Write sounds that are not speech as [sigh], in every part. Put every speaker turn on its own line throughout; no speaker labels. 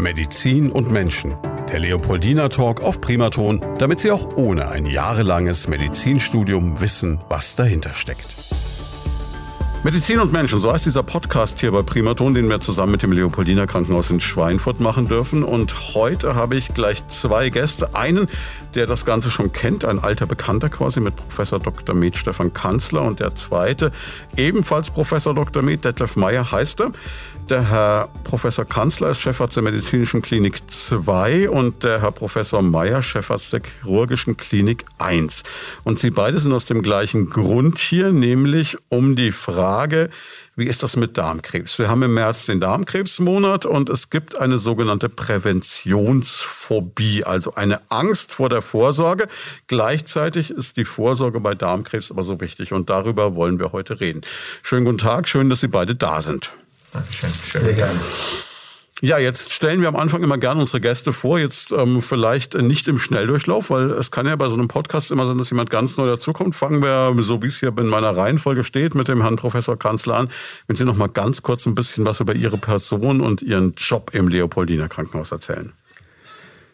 Medizin und Menschen. Der Leopoldina Talk auf Primaton, damit Sie auch ohne ein jahrelanges Medizinstudium wissen, was dahinter steckt. Medizin und Menschen, so heißt dieser Podcast hier bei Primaton, den wir zusammen mit dem Leopoldiner Krankenhaus in Schweinfurt machen dürfen. Und heute habe ich gleich zwei Gäste. Einen, der das Ganze schon kennt, ein alter Bekannter quasi mit Professor Dr. Med Stefan Kanzler. Und der zweite, ebenfalls Professor Dr. Med Detlef Meyer heißt er. Der Herr Professor Kanzler ist Chefarzt der Medizinischen Klinik 2 und der Herr Professor Meyer Chefarzt der Chirurgischen Klinik 1. Und Sie beide sind aus dem gleichen Grund hier, nämlich um die Frage, wie ist das mit Darmkrebs? Wir haben im März den Darmkrebsmonat und es gibt eine sogenannte Präventionsphobie, also eine Angst vor der Vorsorge. Gleichzeitig ist die Vorsorge bei Darmkrebs aber so wichtig und darüber wollen wir heute reden. Schönen guten Tag, schön, dass Sie beide da sind.
Dankeschön. Schön. Sehr gerne.
Ja, jetzt stellen wir am Anfang immer gerne unsere Gäste vor. Jetzt ähm, vielleicht nicht im Schnelldurchlauf, weil es kann ja bei so einem Podcast immer sein, dass jemand ganz neu dazukommt. Fangen wir, so wie es hier in meiner Reihenfolge steht, mit dem Herrn Professor Kanzler an. Wenn Sie noch mal ganz kurz ein bisschen was über Ihre Person und Ihren Job im Leopoldiner Krankenhaus erzählen.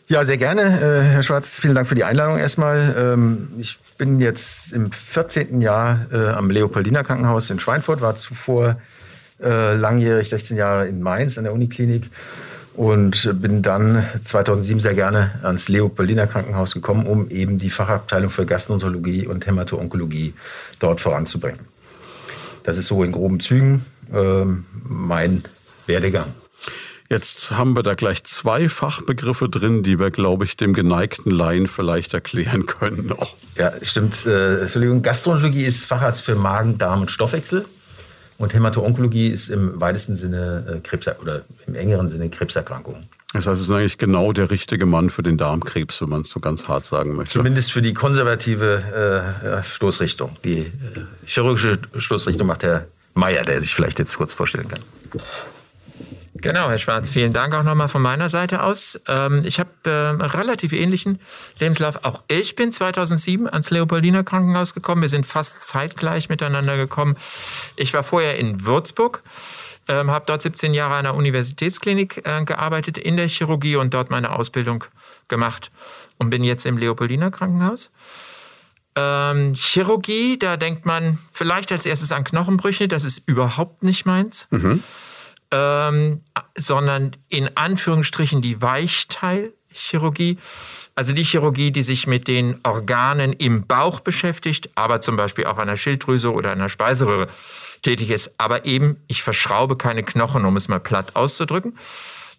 Ja, sehr gerne, äh, Herr Schwarz. Vielen Dank für die Einladung erstmal. Ähm, ich bin jetzt im 14. Jahr äh, am Leopoldiner Krankenhaus in Schweinfurt, war zuvor äh, langjährig 16 Jahre in Mainz an der Uniklinik und bin dann 2007 sehr gerne ans Leopoldiner Krankenhaus gekommen, um eben die Fachabteilung für Gastroenterologie und Hämato-Onkologie dort voranzubringen. Das ist so in groben Zügen äh, mein Werdegang.
Jetzt haben wir da gleich zwei Fachbegriffe drin, die wir, glaube ich, dem geneigten Laien vielleicht erklären können noch.
Ja, stimmt. Äh, Entschuldigung, Gastroenterologie ist Facharzt für Magen, Darm und Stoffwechsel. Und Hämato-Onkologie ist im weitesten Sinne äh, Krebs oder im engeren Sinne Krebserkrankungen.
Das heißt, es ist eigentlich genau der richtige Mann für den Darmkrebs, wenn man es so ganz hart sagen möchte.
Zumindest für die konservative äh, Stoßrichtung. Die äh, chirurgische Stoßrichtung macht Herr Meier, der sich vielleicht jetzt kurz vorstellen kann.
Genau, Herr Schwarz, vielen Dank auch nochmal von meiner Seite aus. Ähm, ich habe äh, einen relativ ähnlichen Lebenslauf. Auch ich bin 2007 ans Leopoldiner Krankenhaus gekommen. Wir sind fast zeitgleich miteinander gekommen. Ich war vorher in Würzburg, ähm, habe dort 17 Jahre an der Universitätsklinik äh, gearbeitet in der Chirurgie und dort meine Ausbildung gemacht und bin jetzt im Leopoldiner Krankenhaus. Ähm, Chirurgie, da denkt man vielleicht als erstes an Knochenbrüche. Das ist überhaupt nicht meins. Mhm ähm, sondern in Anführungsstrichen die Weichteilchirurgie. Also die Chirurgie, die sich mit den Organen im Bauch beschäftigt, aber zum Beispiel auch an der Schilddrüse oder an der Speiseröhre tätig ist. Aber eben, ich verschraube keine Knochen, um es mal platt auszudrücken,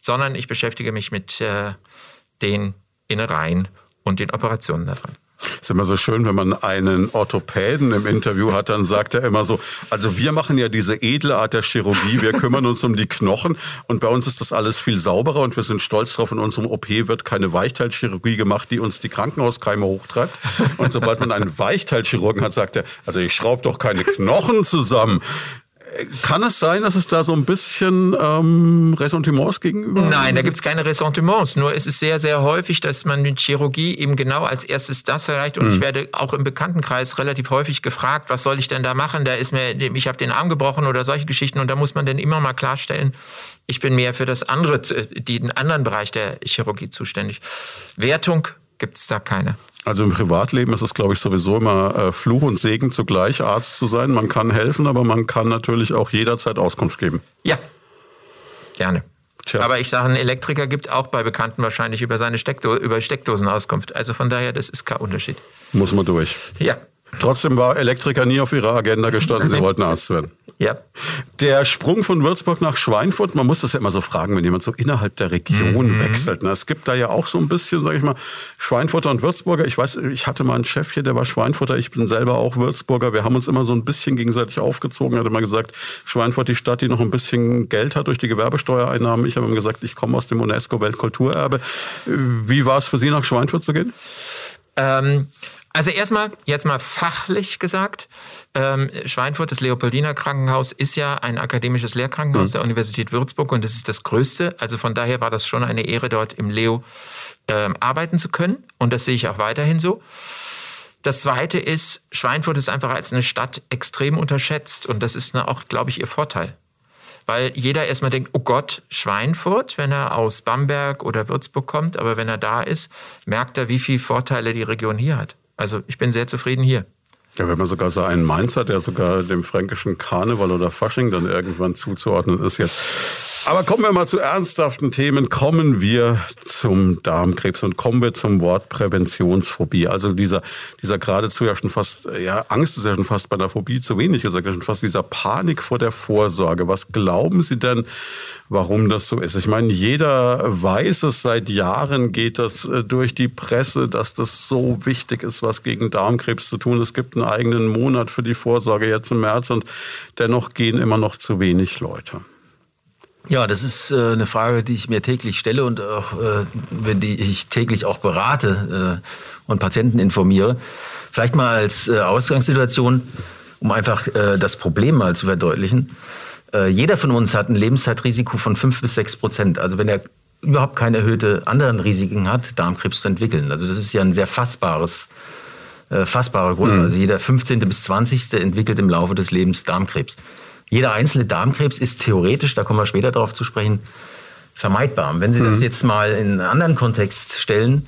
sondern ich beschäftige mich mit äh, den Innereien und den Operationen daran.
Ist immer so schön, wenn man einen Orthopäden im Interview hat, dann sagt er immer so, also wir machen ja diese edle Art der Chirurgie, wir kümmern uns um die Knochen und bei uns ist das alles viel sauberer und wir sind stolz drauf, in unserem OP wird keine Weichteilchirurgie gemacht, die uns die Krankenhauskeime hochtreibt. Und sobald man einen Weichteilchirurgen hat, sagt er, also ich schraube doch keine Knochen zusammen. Kann es sein, dass es da so ein bisschen ähm, Ressentiments gegenüber?
Nein, da gibt es keine Ressentiments. Nur es ist sehr, sehr häufig, dass man mit Chirurgie eben genau als erstes das erreicht. Und mhm. ich werde auch im Bekanntenkreis relativ häufig gefragt, was soll ich denn da machen? Da ist mir, ich habe den Arm gebrochen oder solche Geschichten. Und da muss man dann immer mal klarstellen, ich bin mehr für das andere, den anderen Bereich der Chirurgie zuständig. Wertung gibt es da keine.
Also im Privatleben ist es, glaube ich, sowieso immer äh, Fluch und Segen zugleich, Arzt zu sein. Man kann helfen, aber man kann natürlich auch jederzeit Auskunft geben.
Ja, gerne. Tja. Aber ich sage, ein Elektriker gibt auch bei Bekannten wahrscheinlich über seine Steckdo über Steckdosen Auskunft. Also von daher, das ist kein Unterschied.
Muss man durch.
Ja.
Trotzdem war Elektriker nie auf Ihrer Agenda gestanden, Sie [laughs] wollten Arzt werden.
Ja.
Der Sprung von Würzburg nach Schweinfurt, man muss das ja immer so fragen, wenn jemand so innerhalb der Region mhm. wechselt. Ne? Es gibt da ja auch so ein bisschen, sage ich mal, Schweinfurter und Würzburger. Ich weiß, ich hatte mal einen Chef hier, der war Schweinfurter. Ich bin selber auch Würzburger. Wir haben uns immer so ein bisschen gegenseitig aufgezogen. Er hat immer gesagt, Schweinfurt die Stadt, die noch ein bisschen Geld hat durch die Gewerbesteuereinnahmen. Ich habe ihm gesagt, ich komme aus dem UNESCO-Weltkulturerbe. Wie war es für Sie, nach Schweinfurt zu gehen?
Ähm, also erstmal, jetzt mal fachlich gesagt, ähm, Schweinfurt, das Leopoldiner Krankenhaus, ist ja ein akademisches Lehrkrankenhaus mhm. der Universität Würzburg und das ist das größte. Also von daher war das schon eine Ehre, dort im Leo ähm, arbeiten zu können und das sehe ich auch weiterhin so. Das Zweite ist, Schweinfurt ist einfach als eine Stadt extrem unterschätzt und das ist auch, glaube ich, ihr Vorteil. weil jeder erstmal denkt, oh Gott, Schweinfurt, wenn er aus Bamberg oder Würzburg kommt, aber wenn er da ist, merkt er, wie viele Vorteile die Region hier hat. Also ich bin sehr zufrieden hier.
Ja, wenn man sogar so einen Mainzer, der sogar dem fränkischen Karneval oder Fasching dann irgendwann zuzuordnen ist jetzt. Aber kommen wir mal zu ernsthaften Themen. Kommen wir zum Darmkrebs und kommen wir zum Wort Präventionsphobie. Also dieser, dieser geradezu ja schon fast, ja, Angst ist ja schon fast bei der Phobie zu wenig gesagt, schon fast dieser Panik vor der Vorsorge. Was glauben Sie denn, warum das so ist? Ich meine, jeder weiß es, seit Jahren geht das äh, durch die Presse, dass das so wichtig ist, was gegen Darmkrebs zu tun. Es gibt einen eigenen Monat für die Vorsorge jetzt im März und dennoch gehen immer noch zu wenig Leute.
Ja, das ist äh, eine Frage, die ich mir täglich stelle und auch, äh, die ich täglich auch berate äh, und Patienten informiere. Vielleicht mal als äh, Ausgangssituation, um einfach äh, das Problem mal zu verdeutlichen. Äh, jeder von uns hat ein Lebenszeitrisiko von fünf bis sechs Prozent. Also wenn er überhaupt keine erhöhte anderen Risiken hat, Darmkrebs zu entwickeln. Also das ist ja ein sehr fassbares, fassbarer Grund. Mhm. Also jeder 15. bis 20. entwickelt im Laufe des Lebens Darmkrebs. Jeder einzelne Darmkrebs ist theoretisch, da kommen wir später darauf zu sprechen, vermeidbar. Und wenn Sie mhm. das jetzt mal in einen anderen Kontext stellen,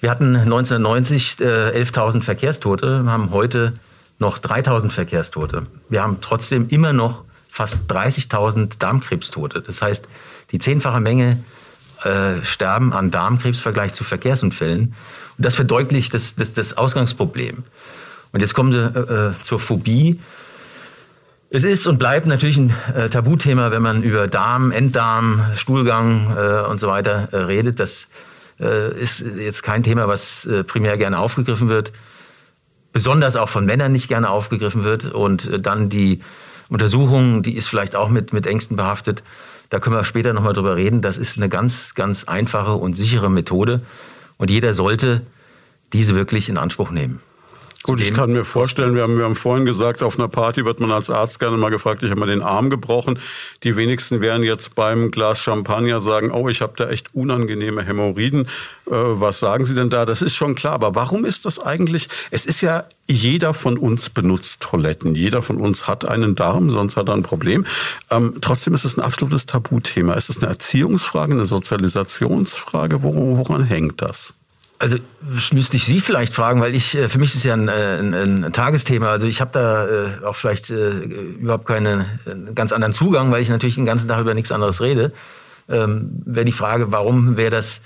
wir hatten 1990 äh, 11.000 Verkehrstote, haben heute noch 3.000 Verkehrstote. Wir haben trotzdem immer noch fast 30.000 Darmkrebstote. Das heißt, die zehnfache Menge äh, sterben an Darmkrebs im Vergleich zu Verkehrsunfällen. Und das verdeutlicht das, das, das Ausgangsproblem. Und jetzt kommen Sie äh, äh zur Phobie. Es ist und bleibt natürlich ein äh, Tabuthema, wenn man über Darm, Enddarm, Stuhlgang äh, und so weiter äh, redet. Das äh, ist jetzt kein Thema, was äh, primär gerne aufgegriffen wird. Besonders auch von Männern nicht gerne aufgegriffen wird. Und äh, dann die Untersuchung, die ist vielleicht auch mit, mit Ängsten behaftet. Da können wir später nochmal drüber reden. Das ist eine ganz, ganz einfache und sichere Methode. Und jeder sollte diese wirklich in Anspruch nehmen.
Gut, ich kann mir vorstellen, wir haben, wir haben vorhin gesagt, auf einer Party wird man als Arzt gerne mal gefragt, ich habe mal den Arm gebrochen. Die wenigsten werden jetzt beim Glas Champagner sagen, oh, ich habe da echt unangenehme Hämorrhoiden. Äh, was sagen Sie denn da? Das ist schon klar. Aber warum ist das eigentlich? Es ist ja jeder von uns benutzt Toiletten. Jeder von uns hat einen Darm, sonst hat er ein Problem. Ähm, trotzdem ist es ein absolutes Tabuthema. Ist es eine Erziehungsfrage, eine Sozialisationsfrage? Woran hängt das?
Also das müsste ich Sie vielleicht fragen, weil ich äh, für mich ist es ja ein, äh, ein, ein Tagesthema. Also ich habe da äh, auch vielleicht überhaupt keinen ganz anderen Zugang, weil ich natürlich den ganzen Tag über nichts anderes rede. Ähm, wäre die Frage, warum wäre das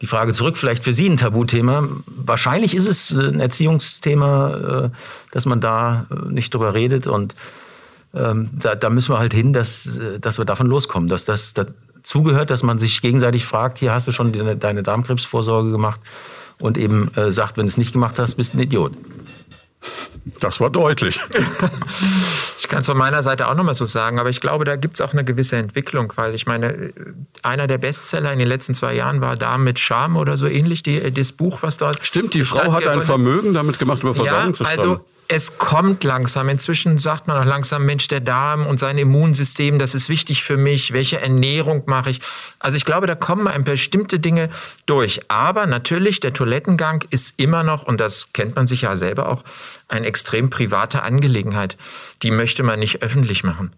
die Frage zurück, vielleicht für Sie ein Tabuthema. Wahrscheinlich ist es ein Erziehungsthema, dass man da nicht drüber redet und ähm, da, da, müssen wir halt hin, dass, dass wir davon loskommen, dass das dazugehört, dass man sich gegenseitig fragt, hier hast du schon deine, deine Darmkrebsvorsorge gemacht und eben äh, sagt, wenn du es nicht gemacht hast, bist du ein Idiot.
Das war deutlich. [laughs]
ich kann es von meiner Seite auch nochmal so sagen, aber ich glaube, da gibt es auch eine gewisse Entwicklung, weil ich meine, einer der Bestseller in den letzten zwei Jahren war da mit Charme oder so ähnlich, die, das Buch, was dort.
Stimmt, die Frau hat ein Vermögen damit gemacht, über Verdauung
ja,
zu schreiben.
Also es kommt langsam. Inzwischen sagt man auch langsam, Mensch, der Darm und sein Immunsystem, das ist wichtig für mich. Welche Ernährung mache ich? Also ich glaube, da kommen ein paar bestimmte Dinge durch. Aber natürlich, der Toilettengang ist immer noch, und das kennt man sich ja selber auch, eine extrem private Angelegenheit. Die möchte man nicht öffentlich machen.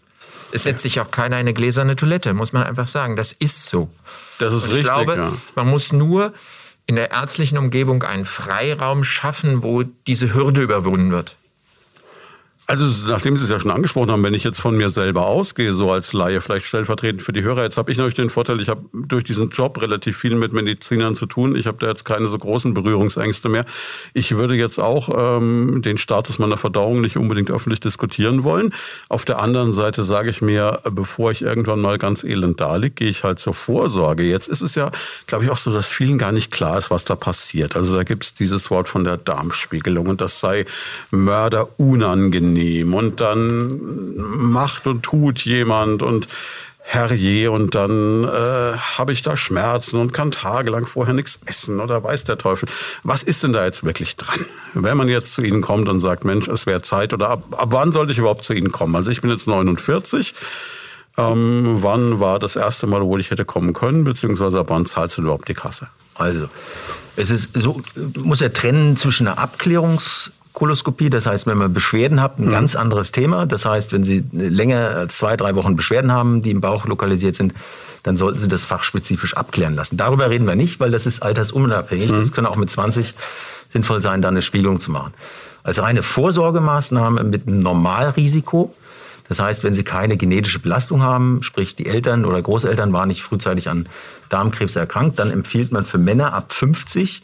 Es setzt sich auch keiner in eine gläserne Toilette, muss man einfach sagen. Das ist so.
Das ist richtig. Ich glaube, ja.
man muss nur in der ärztlichen Umgebung einen Freiraum schaffen, wo diese Hürde überwunden wird.
Also nachdem Sie es ja schon angesprochen haben, wenn ich jetzt von mir selber ausgehe, so als Laie, vielleicht stellvertretend für die Hörer, jetzt habe ich natürlich den Vorteil, ich habe durch diesen Job relativ viel mit Medizinern zu tun. Ich habe da jetzt keine so großen Berührungsängste mehr. Ich würde jetzt auch ähm, den Status meiner Verdauung nicht unbedingt öffentlich diskutieren wollen. Auf der anderen Seite sage ich mir, bevor ich irgendwann mal ganz elend da liege, gehe ich halt zur Vorsorge. Jetzt ist es ja, glaube ich, auch so, dass vielen gar nicht klar ist, was da passiert. Also da gibt es dieses Wort von der Darmspiegelung und das sei mörderunangenehm unangenehm und dann macht und tut jemand und herrje und dann äh, habe ich da Schmerzen und kann tagelang vorher nichts essen oder weiß der Teufel. Was ist denn da jetzt wirklich dran? Wenn man jetzt zu Ihnen kommt und sagt, Mensch, es wäre Zeit oder ab, ab wann sollte ich überhaupt zu Ihnen kommen? Also ich bin jetzt 49. Ähm, wann war das erste Mal, wo ich hätte kommen können, beziehungsweise ab wann zahlt du überhaupt die Kasse?
Also, es ist so, muss er trennen zwischen einer Abklärungs- Koloskopie. Das heißt, wenn man Beschwerden hat, ein mhm. ganz anderes Thema. Das heißt, wenn Sie länger als zwei, drei Wochen Beschwerden haben, die im Bauch lokalisiert sind, dann sollten Sie das fachspezifisch abklären lassen. Darüber reden wir nicht, weil das ist altersunabhängig. Es mhm. kann auch mit 20 sinnvoll sein, da eine Spiegelung zu machen. Als reine Vorsorgemaßnahme mit einem Normalrisiko. Das heißt, wenn Sie keine genetische Belastung haben, sprich die Eltern oder Großeltern waren nicht frühzeitig an Darmkrebs erkrankt, dann empfiehlt man für Männer ab 50,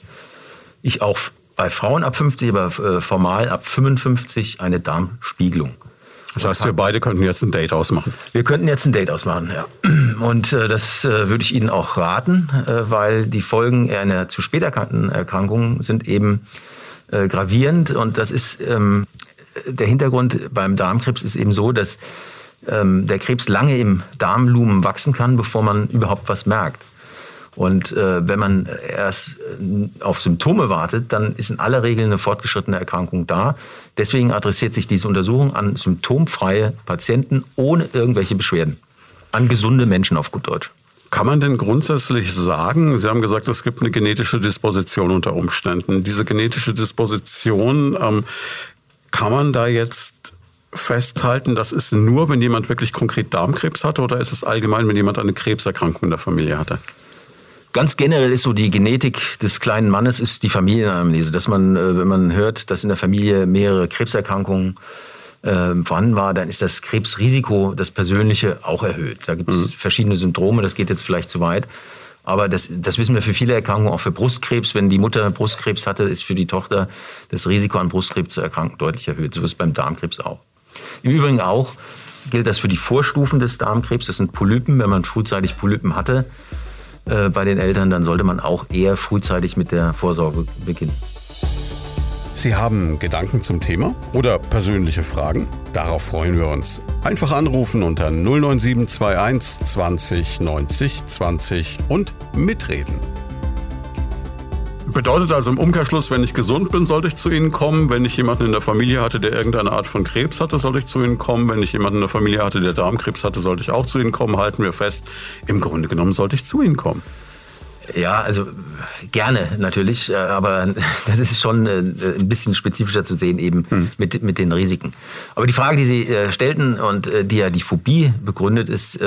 ich auch bei Frauen ab 50, aber äh, formal ab 55 eine Darmspiegelung.
Das heißt, wir beide könnten jetzt ein Date ausmachen.
Wir könnten jetzt ein Date ausmachen, ja. [clears throat] Und äh, das äh, würde ich Ihnen auch raten, äh, weil die Folgen einer zu spät erkannten Erkrankung sind eben äh, gravierend. Und das ist ähm, der Hintergrund beim Darmkrebs ist eben so, dass ähm, der Krebs lange im Darmlumen wachsen kann, bevor man überhaupt was merkt. Und äh, wenn man erst äh, auf Symptome wartet, dann ist in aller Regel eine fortgeschrittene Erkrankung da. Deswegen adressiert sich diese Untersuchung an symptomfreie Patienten ohne irgendwelche Beschwerden. An gesunde Menschen auf gut Deutsch.
Kann man denn grundsätzlich sagen, Sie haben gesagt, es gibt eine genetische Disposition unter Umständen. Diese genetische Disposition, ähm, kann man da jetzt festhalten, das ist nur, wenn jemand wirklich konkret Darmkrebs hatte oder ist es allgemein, wenn jemand eine Krebserkrankung in der Familie hatte?
Ganz generell ist so die Genetik des kleinen Mannes ist die Familienanamnese, dass man, äh, wenn man hört, dass in der Familie mehrere Krebserkrankungen äh, vorhanden war, dann ist das Krebsrisiko, das persönliche, auch erhöht. Da gibt es mhm. verschiedene Syndrome, das geht jetzt vielleicht zu weit. Aber das, das wissen wir für viele Erkrankungen, auch für Brustkrebs. Wenn die Mutter Brustkrebs hatte, ist für die Tochter das Risiko an Brustkrebs zu erkranken deutlich erhöht. So ist es beim Darmkrebs auch. Im Übrigen auch gilt das für die Vorstufen des Darmkrebs. Das sind Polypen. Wenn man frühzeitig Polypen hatte, äh, bei den Eltern, dann sollte man auch eher frühzeitig mit der Vorsorge beginnen.
Sie haben Gedanken zum Thema oder persönliche Fragen? Darauf freuen wir uns. Einfach anrufen unter 09721 20 90 20 und mitreden. Bedeutet also im Umkehrschluss, wenn ich gesund bin, sollte ich zu Ihnen kommen. Wenn ich jemanden in der Familie hatte, der irgendeine Art von Krebs hatte, sollte ich zu Ihnen kommen. Wenn ich jemanden in der Familie hatte, der Darmkrebs hatte, sollte ich auch zu Ihnen kommen. Halten wir fest, im Grunde genommen sollte ich zu Ihnen kommen.
Ja, also gerne natürlich, äh, aber [laughs] das ist schon äh, ein bisschen spezifischer zu sehen eben hm. mit, mit den Risiken. Aber die Frage, die Sie äh, stellten und die ja die Phobie begründet, ist,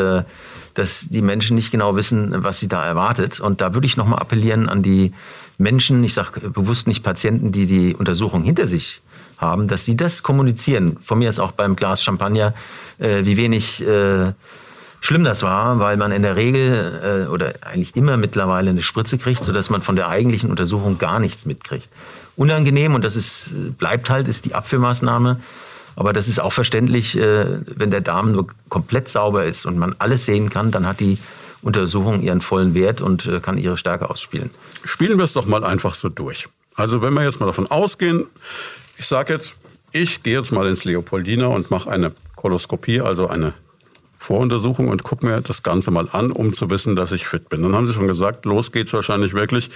dass die Menschen nicht genau wissen, was sie da erwartet. Und da würde ich nochmal appellieren an die Menschen, ich sage bewusst nicht Patienten, die die Untersuchung hinter sich haben, dass sie das kommunizieren. Von mir ist auch beim Glas Champagner, äh, wie wenig äh, schlimm das war, weil man in der Regel äh, oder eigentlich immer mittlerweile eine Spritze kriegt, sodass man von der eigentlichen Untersuchung gar nichts mitkriegt. Unangenehm, und das ist, bleibt halt, ist die Abführmaßnahme. Aber das ist auch verständlich, äh, wenn der Darm nur komplett sauber ist und man alles sehen kann, dann hat die Untersuchung ihren vollen Wert und äh, kann ihre Stärke ausspielen.
Spielen wir es doch mal einfach so durch. Also wenn wir jetzt mal davon ausgehen, ich sage jetzt, ich gehe jetzt mal ins Leopoldina und mache eine Koloskopie, also eine Voruntersuchung und gucke mir das Ganze mal an, um zu wissen, dass ich fit bin. Dann haben Sie schon gesagt, los geht's wahrscheinlich wirklich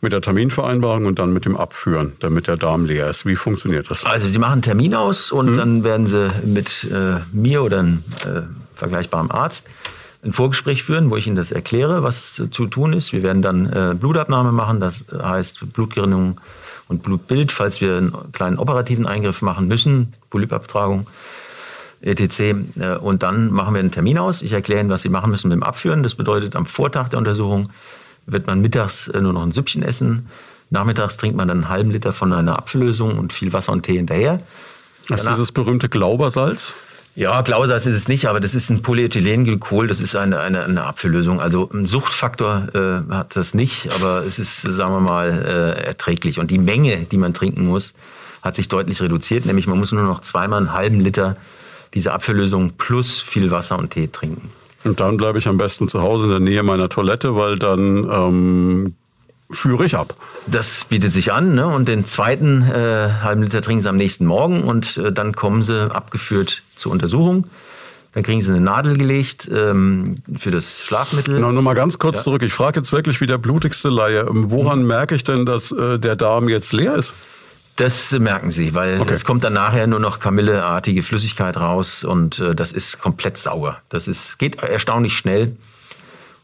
mit der Terminvereinbarung und dann mit dem Abführen, damit der Darm leer ist. Wie funktioniert das?
Also Sie machen einen Termin aus und hm. dann werden Sie mit äh, mir oder einem äh, vergleichbaren Arzt ein Vorgespräch führen, wo ich Ihnen das erkläre, was zu tun ist. Wir werden dann äh, Blutabnahme machen, das heißt Blutgerinnung und Blutbild, falls wir einen kleinen operativen Eingriff machen müssen, Polypabtragung, etc. Äh, und dann machen wir einen Termin aus. Ich erkläre Ihnen, was Sie machen müssen mit dem Abführen. Das bedeutet, am Vortag der Untersuchung wird man mittags äh, nur noch ein Süppchen essen. Nachmittags trinkt man dann einen halben Liter von einer Apfellösung und viel Wasser und Tee hinterher.
Das ist dieses berühmte Glaubersalz?
Ja, Glausalz ist es nicht, aber das ist ein Polyethylenglykol, das ist eine, eine, eine Apfellösung. Also ein Suchtfaktor äh, hat das nicht, aber es ist, sagen wir mal, äh, erträglich. Und die Menge, die man trinken muss, hat sich deutlich reduziert. Nämlich man muss nur noch zweimal einen halben Liter diese Apfellösung plus viel Wasser und Tee trinken.
Und dann bleibe ich am besten zu Hause in der Nähe meiner Toilette, weil dann ähm, führe ich ab.
Das bietet sich an. Ne? Und den zweiten äh, halben Liter trinken sie am nächsten Morgen und äh, dann kommen sie abgeführt zur Untersuchung. Dann kriegen sie eine Nadel gelegt ähm, für das Schlafmittel.
Genau, nur mal ganz kurz ja. zurück. Ich frage jetzt wirklich wie der blutigste Laie. Woran mhm. merke ich denn, dass äh, der Darm jetzt leer ist?
Das merken Sie, weil okay. es kommt dann nachher nur noch Kamilleartige Flüssigkeit raus und äh, das ist komplett sauer. Das ist, geht erstaunlich schnell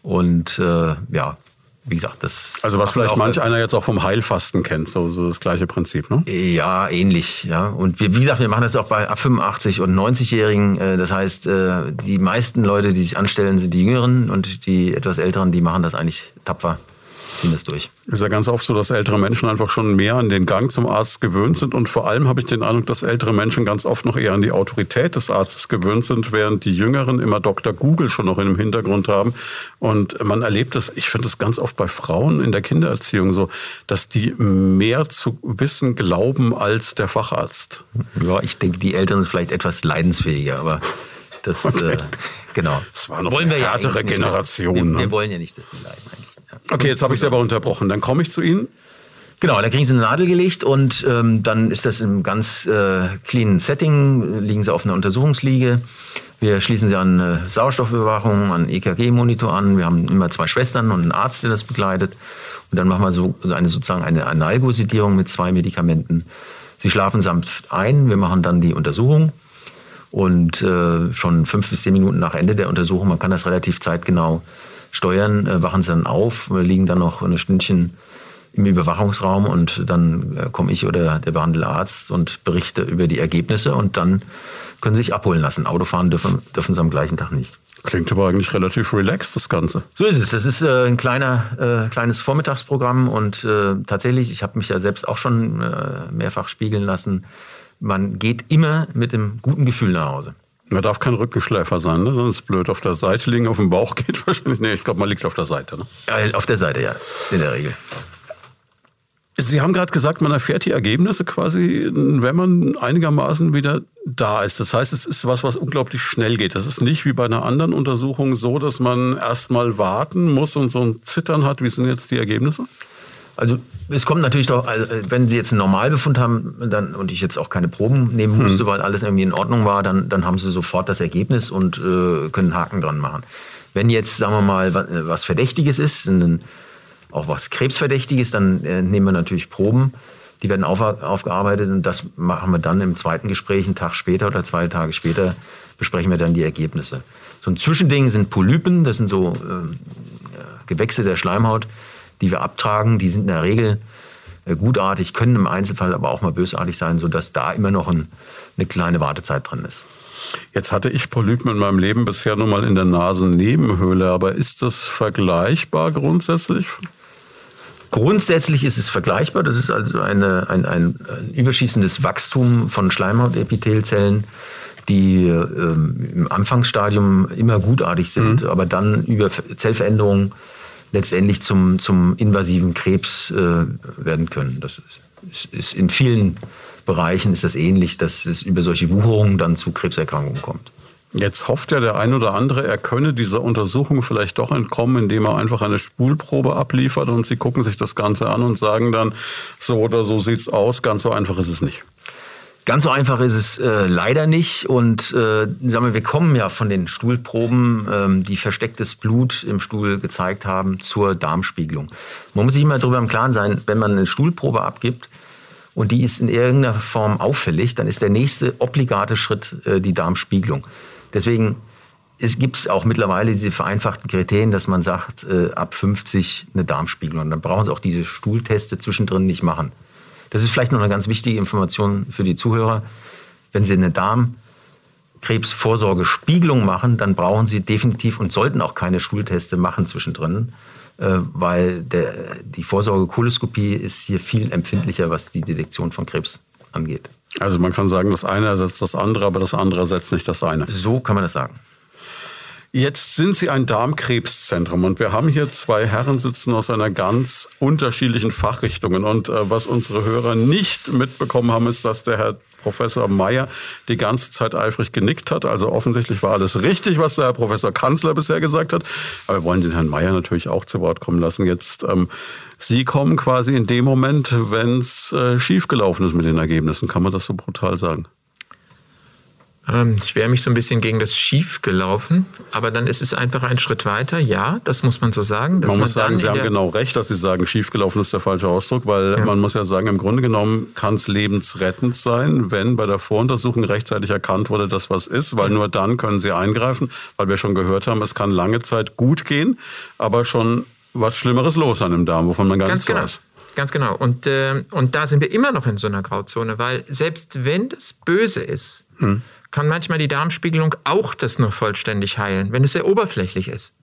und äh, ja, wie gesagt, das.
Also was vielleicht manch einer jetzt auch vom Heilfasten kennt, so, so das gleiche Prinzip, ne?
Ja, ähnlich, ja. Und wir, wie gesagt, wir machen das auch bei 85 und 90-Jährigen. Äh, das heißt, äh, die meisten Leute, die sich anstellen, sind die Jüngeren und die etwas Älteren, die machen das eigentlich tapfer ziehen das durch.
Ist ja ganz oft so, dass ältere Menschen einfach schon mehr an den Gang zum Arzt gewöhnt sind. Und vor allem habe ich den Eindruck, dass ältere Menschen ganz oft noch eher an die Autorität des Arztes gewöhnt sind, während die Jüngeren immer Dr. Google schon noch in dem Hintergrund haben. Und man erlebt das, ich finde das ganz oft bei Frauen in der Kindererziehung so, dass die mehr zu wissen glauben als der Facharzt.
Ja, ich denke, die Älteren sind vielleicht etwas leidensfähiger, aber das, okay. äh, genau.
Das war noch wollen wir härtere ja Generation.
wir, wir, wollen ja nicht, dass die leiden eigentlich.
Okay, jetzt habe ich es aber unterbrochen. Dann komme ich zu Ihnen.
Genau, da kriegen sie eine Nadel gelegt und ähm, dann ist das im ganz äh, cleanen Setting, liegen sie auf einer Untersuchungsliege. Wir schließen sie an äh, Sauerstoffüberwachung, an EKG-Monitor an. Wir haben immer zwei Schwestern und einen Arzt, der das begleitet. Und dann machen wir so eine, sozusagen eine Analgosedierung mit zwei Medikamenten. Sie schlafen sanft ein, wir machen dann die Untersuchung. Und äh, schon fünf bis zehn Minuten nach Ende der Untersuchung, man kann das relativ zeitgenau steuern, äh, wachen sie dann auf, liegen dann noch ein Stündchen im Überwachungsraum und dann äh, komme ich oder der behandelnde Arzt und berichte über die Ergebnisse und dann können sie sich abholen lassen. Autofahren dürfen, dürfen sie am gleichen Tag nicht.
Klingt aber eigentlich relativ relaxed, das Ganze.
So ist es. Das ist äh, ein kleiner, äh, kleines Vormittagsprogramm und äh, tatsächlich, ich habe mich ja selbst auch schon äh, mehrfach spiegeln lassen, man geht immer mit einem guten Gefühl nach Hause.
Man darf kein Rückenschläfer sein, ne? Sonst ist blöd. Auf der Seite liegen, auf dem Bauch geht [laughs] wahrscheinlich. Nee, ich glaube, man liegt auf der Seite. Ne?
Ja, auf der Seite, ja, in der Regel.
Sie haben gerade gesagt, man erfährt die Ergebnisse quasi, wenn man einigermaßen wieder da ist. Das heißt, es ist was, was unglaublich schnell geht. Das ist nicht wie bei einer anderen Untersuchung so, dass man erstmal warten muss und so ein Zittern hat. Wie sind jetzt die Ergebnisse?
Also es kommt natürlich doch, also, wenn Sie jetzt einen Normalbefund haben dann, und ich jetzt auch keine Proben nehmen hm. musste, hm. weil alles irgendwie in Ordnung war, dann, dann haben Sie sofort das Ergebnis und äh, können einen Haken dran machen. Wenn jetzt, sagen wir mal, was Verdächtiges ist, ein, auch was Krebsverdächtiges, dann äh, nehmen wir natürlich Proben. Die werden auf, aufgearbeitet und das machen wir dann im zweiten Gespräch, einen Tag später oder zwei Tage später, besprechen wir dann die Ergebnisse. So ein Zwischending sind Polypen, das sind so äh, Gewächse der Schleimhaut die wir abtragen, die sind in der Regel äh, gutartig, können im Einzelfall aber auch mal bösartig sein, sodass da immer noch ein, eine kleine Wartezeit drin ist.
Jetzt hatte ich Polypen in meinem Leben bisher nur mal in der Nasennebenhöhle, aber ist das vergleichbar grundsätzlich?
Grundsätzlich ist es vergleichbar. Das ist also eine, ein, ein, ein überschießendes Wachstum von Schleimhautepithelzellen, die ähm, im Anfangsstadium immer gutartig sind, mhm. aber dann über Zellveränderungen letztendlich zum, zum invasiven Krebs äh, werden können. Das ist, ist, in vielen Bereichen ist das ähnlich, dass es über solche Wucherungen dann zu Krebserkrankungen kommt.
Jetzt hofft ja der ein oder andere, er könne dieser Untersuchung vielleicht doch entkommen, indem er einfach eine Spulprobe abliefert und sie gucken sich das Ganze an und sagen dann, so oder so sieht's aus. Ganz so einfach ist es nicht.
Ganz so einfach ist es äh, leider nicht. Und äh, wir, kommen ja von den Stuhlproben, ähm, die verstecktes Blut im Stuhl gezeigt haben, zur Darmspiegelung. Man muss sich immer darüber im Klaren sein, wenn man eine Stuhlprobe abgibt und die ist in irgendeiner Form auffällig, dann ist der nächste obligate Schritt äh, die Darmspiegelung. Deswegen gibt es auch mittlerweile diese vereinfachten Kriterien, dass man sagt, äh, ab 50 eine Darmspiegelung. Dann brauchen Sie auch diese Stuhlteste zwischendrin nicht machen. Das ist vielleicht noch eine ganz wichtige Information für die Zuhörer. Wenn Sie eine Darmkrebsvorsorgespiegelung machen, dann brauchen Sie definitiv und sollten auch keine Schulteste machen zwischendrin, äh, weil der, die Vorsorgekoloskopie ist hier viel empfindlicher, was die Detektion von Krebs angeht.
Also man kann sagen, das eine ersetzt das andere, aber das andere ersetzt nicht das eine.
So kann man das sagen.
Jetzt sind Sie ein Darmkrebszentrum und wir haben hier zwei Herren sitzen aus einer ganz unterschiedlichen Fachrichtungen. Und äh, was unsere Hörer nicht mitbekommen haben, ist, dass der Herr Professor Meyer die ganze Zeit eifrig genickt hat. Also offensichtlich war alles richtig, was der Herr Professor Kanzler bisher gesagt hat. Aber wir wollen den Herrn Meyer natürlich auch zu Wort kommen lassen. Jetzt, ähm, Sie kommen quasi in dem Moment, wenn es äh, schiefgelaufen ist mit den Ergebnissen. Kann man das so brutal sagen?
Ähm, ich wehre mich so ein bisschen gegen das Schief gelaufen, aber dann ist es einfach ein Schritt weiter. Ja, das muss man so sagen.
Man muss sagen, Sie haben genau recht, dass Sie sagen, schief gelaufen ist der falsche Ausdruck, weil ja. man muss ja sagen, im Grunde genommen kann es lebensrettend sein, wenn bei der Voruntersuchung rechtzeitig erkannt wurde, dass was ist, weil nur dann können Sie eingreifen, weil wir schon gehört haben, es kann lange Zeit gut gehen, aber schon was Schlimmeres los an dem Darm, wovon man gar
Ganz
nichts
genau.
weiß.
Ganz genau. Und, äh, und da sind wir immer noch in so einer Grauzone, weil selbst wenn das böse ist,
Hm.
Kann manchmal die Darmspiegelung auch das nur vollständig heilen, wenn es sehr oberflächlich ist.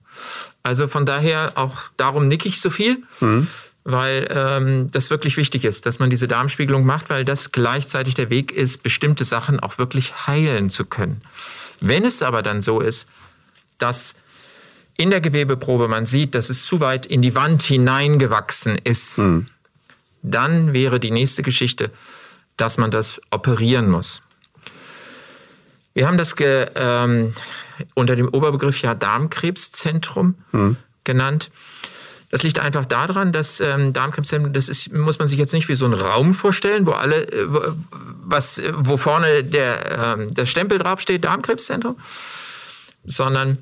Also von daher auch darum nicke ich so viel,
Hm.
weil ähm, das wirklich wichtig ist, dass man diese Darmspiegelung macht, weil das gleichzeitig der Weg ist, bestimmte Sachen auch wirklich heilen zu können. Wenn es aber dann so ist, dass in der Gewebeprobe man sieht, dass es zu weit in die Wand hineingewachsen ist, dann wäre die nächste Geschichte, dass man das operieren muss. Wir haben das ge, ähm, unter dem Oberbegriff ja Darmkrebszentrum genannt. Das liegt einfach daran, dass ähm, Darmkrebszentrum, das ist, muss man sich jetzt nicht wie so ein Raum vorstellen, wo alle, äh, wo- was, wo vorne der, ähm, der Stempel draufsteht, Darmkrebszentrum, sondern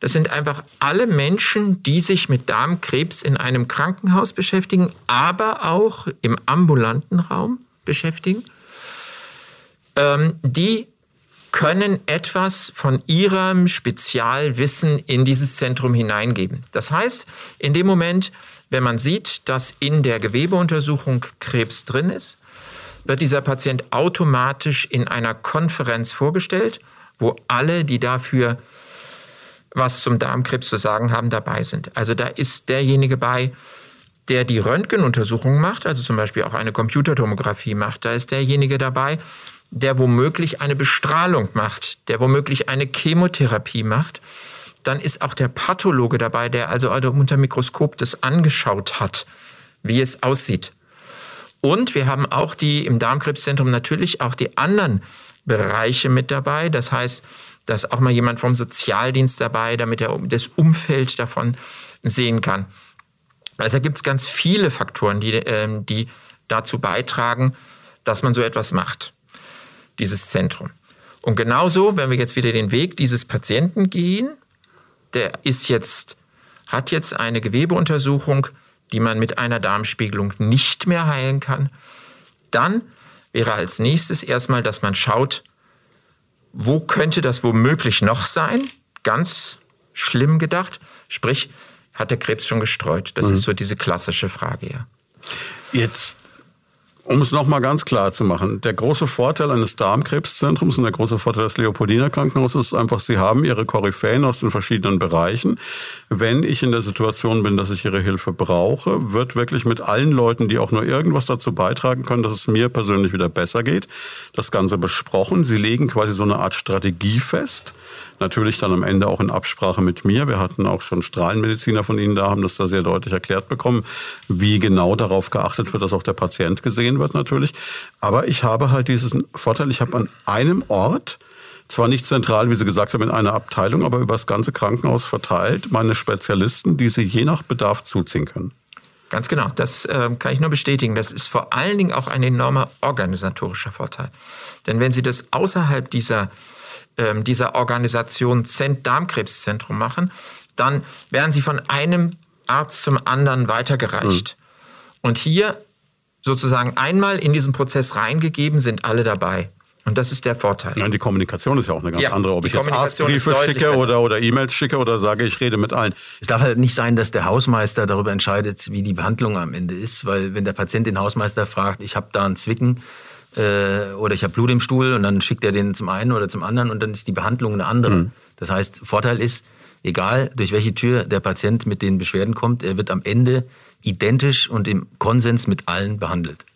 das sind einfach alle Menschen, die sich mit Darmkrebs in einem Krankenhaus beschäftigen, aber auch im ambulanten Raum beschäftigen. Ähm, die können etwas von ihrem Spezialwissen in dieses Zentrum hineingeben. Das heißt, in dem Moment, wenn man sieht, dass in der Gewebeuntersuchung Krebs drin ist, wird dieser Patient automatisch in einer Konferenz vorgestellt, wo alle, die dafür was zum Darmkrebs zu sagen haben, dabei sind. Also da ist derjenige bei, der die Röntgenuntersuchung macht, also zum Beispiel auch eine Computertomographie macht. Da ist derjenige dabei, der womöglich eine Bestrahlung macht, der womöglich eine Chemotherapie macht. Dann ist auch der Pathologe dabei, der also unter Mikroskop das angeschaut hat, wie es aussieht. Und wir haben auch die im Darmkrebszentrum natürlich auch die anderen Bereiche mit dabei. Das heißt, da ist auch mal jemand vom Sozialdienst dabei, damit er das Umfeld davon sehen kann. Also da gibt es ganz viele Faktoren, die, ähm, die dazu beitragen, dass man so etwas macht, dieses Zentrum. Und genauso, wenn wir jetzt wieder den Weg dieses Patienten gehen, der ist jetzt, hat jetzt eine Gewebeuntersuchung, die man mit einer Darmspiegelung nicht mehr heilen kann, dann wäre als nächstes erstmal, dass man schaut, wo könnte das womöglich noch sein? Ganz schlimm gedacht. Sprich, hat der Krebs schon gestreut? Das ist so diese klassische Frage, ja.
Jetzt, um es nochmal ganz klar zu machen, der große Vorteil eines Darmkrebszentrums und der große Vorteil des Leopoldiner Krankenhauses ist einfach, sie haben ihre Koryphäen aus den verschiedenen Bereichen. Wenn ich in der Situation bin, dass ich ihre Hilfe brauche, wird wirklich mit allen Leuten, die auch nur irgendwas dazu beitragen können, dass es mir persönlich wieder besser geht, das Ganze besprochen. Sie legen quasi so eine Art Strategie fest. Natürlich dann am Ende auch in Absprache mit mir. Wir hatten auch schon Strahlenmediziner von Ihnen da, haben das da sehr deutlich erklärt bekommen, wie genau darauf geachtet wird, dass auch der Patient gesehen wird natürlich. Aber ich habe halt diesen Vorteil, ich habe an einem Ort, zwar nicht zentral, wie Sie gesagt haben, in einer Abteilung, aber über das ganze Krankenhaus verteilt, meine Spezialisten, die Sie je nach Bedarf zuziehen können.
Ganz genau, das äh, kann ich nur bestätigen. Das ist vor allen Dingen auch ein enormer organisatorischer Vorteil. Denn wenn Sie das außerhalb dieser, ähm, dieser Organisation Zent Darmkrebszentrum machen, dann werden Sie von einem Arzt zum anderen weitergereicht. Und hier sozusagen einmal in diesen Prozess reingegeben, sind alle dabei. Und das ist der Vorteil.
Ja, die Kommunikation ist ja auch eine ganz
Ja,
andere. Ob ich jetzt Arztbriefe schicke oder, oder E-Mails schicke oder sage, ich rede mit allen.
Es darf halt nicht sein, dass der Hausmeister darüber entscheidet, wie die Behandlung am Ende ist, weil wenn der Patient den Hausmeister fragt, ich habe da einen Zwicken äh, oder ich habe Blut im Stuhl und dann schickt er den zum einen oder zum anderen und dann ist die Behandlung eine andere. Das heißt, Vorteil ist, egal durch welche Tür der Patient mit den Beschwerden kommt, er wird am Ende identisch und im Konsens mit allen behandelt.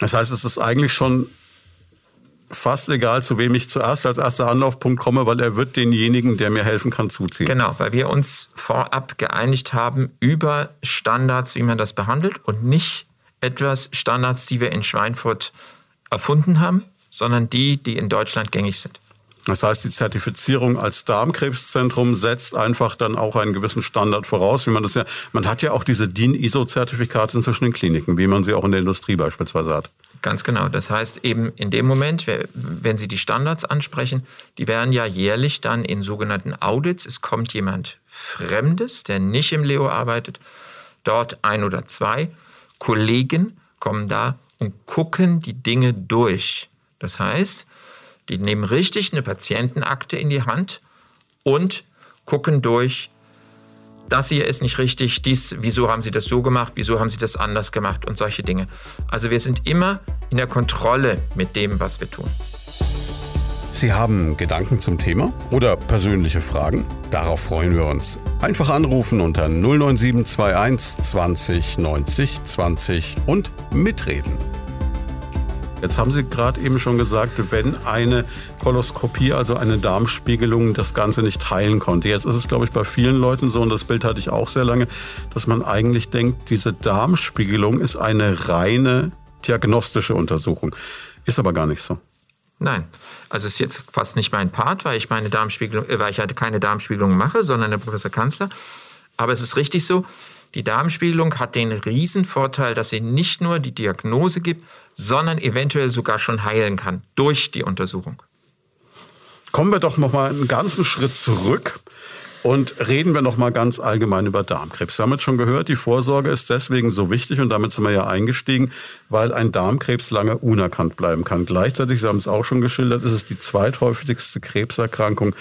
Das heißt, es ist eigentlich schon fast egal, zu wem ich zuerst als erster Anlaufpunkt komme, weil er wird denjenigen, der mir helfen kann, zuziehen.
Genau, weil wir uns vorab geeinigt haben über Standards, wie man das behandelt und nicht etwas Standards, die wir in Schweinfurt erfunden haben, sondern die, die in Deutschland gängig sind.
Das heißt, die Zertifizierung als Darmkrebszentrum setzt einfach dann auch einen gewissen Standard voraus, wie man das ja, man hat ja auch diese DIN-ISO-Zertifikate inzwischen in Kliniken, wie man sie auch in der Industrie beispielsweise hat.
Ganz genau. Das heißt eben in dem Moment, wenn Sie die Standards ansprechen, die werden ja jährlich dann in sogenannten Audits. Es kommt jemand Fremdes, der nicht im Leo arbeitet, dort ein oder zwei Kollegen kommen da und gucken die Dinge durch. Das heißt, die nehmen richtig eine Patientenakte in die Hand und gucken durch, das hier ist nicht richtig, dies, wieso haben Sie das so gemacht, wieso haben Sie das anders gemacht und solche Dinge. Also wir sind immer in der Kontrolle mit dem, was wir tun.
Sie haben Gedanken zum Thema oder persönliche Fragen? Darauf freuen wir uns. Einfach anrufen unter 09721 20 90 20 und mitreden. Jetzt haben Sie gerade eben schon gesagt, wenn eine Koloskopie, also eine Darmspiegelung, das Ganze nicht heilen konnte. Jetzt ist es, glaube ich, bei vielen Leuten so, und das Bild hatte ich auch sehr lange, dass man eigentlich denkt, diese Darmspiegelung ist eine reine diagnostische Untersuchung. Ist aber gar nicht so.
Nein, also es ist jetzt fast nicht mein Part, weil ich meine Darmspiegelung, äh, weil ich halt keine Darmspiegelung mache, sondern der Professor Kanzler. Aber es ist richtig so, die Darmspiegelung hat den Riesenvorteil, dass sie nicht nur die Diagnose gibt, sondern eventuell sogar schon heilen kann durch die Untersuchung.
Kommen wir doch noch mal einen ganzen Schritt zurück und reden wir noch mal ganz allgemein über Darmkrebs. Wir haben jetzt schon gehört, die Vorsorge ist deswegen so wichtig und damit sind wir ja eingestiegen, weil ein Darmkrebs lange unerkannt bleiben kann. Gleichzeitig, Sie haben es auch schon geschildert, ist es die zweithäufigste Krebserkrankung,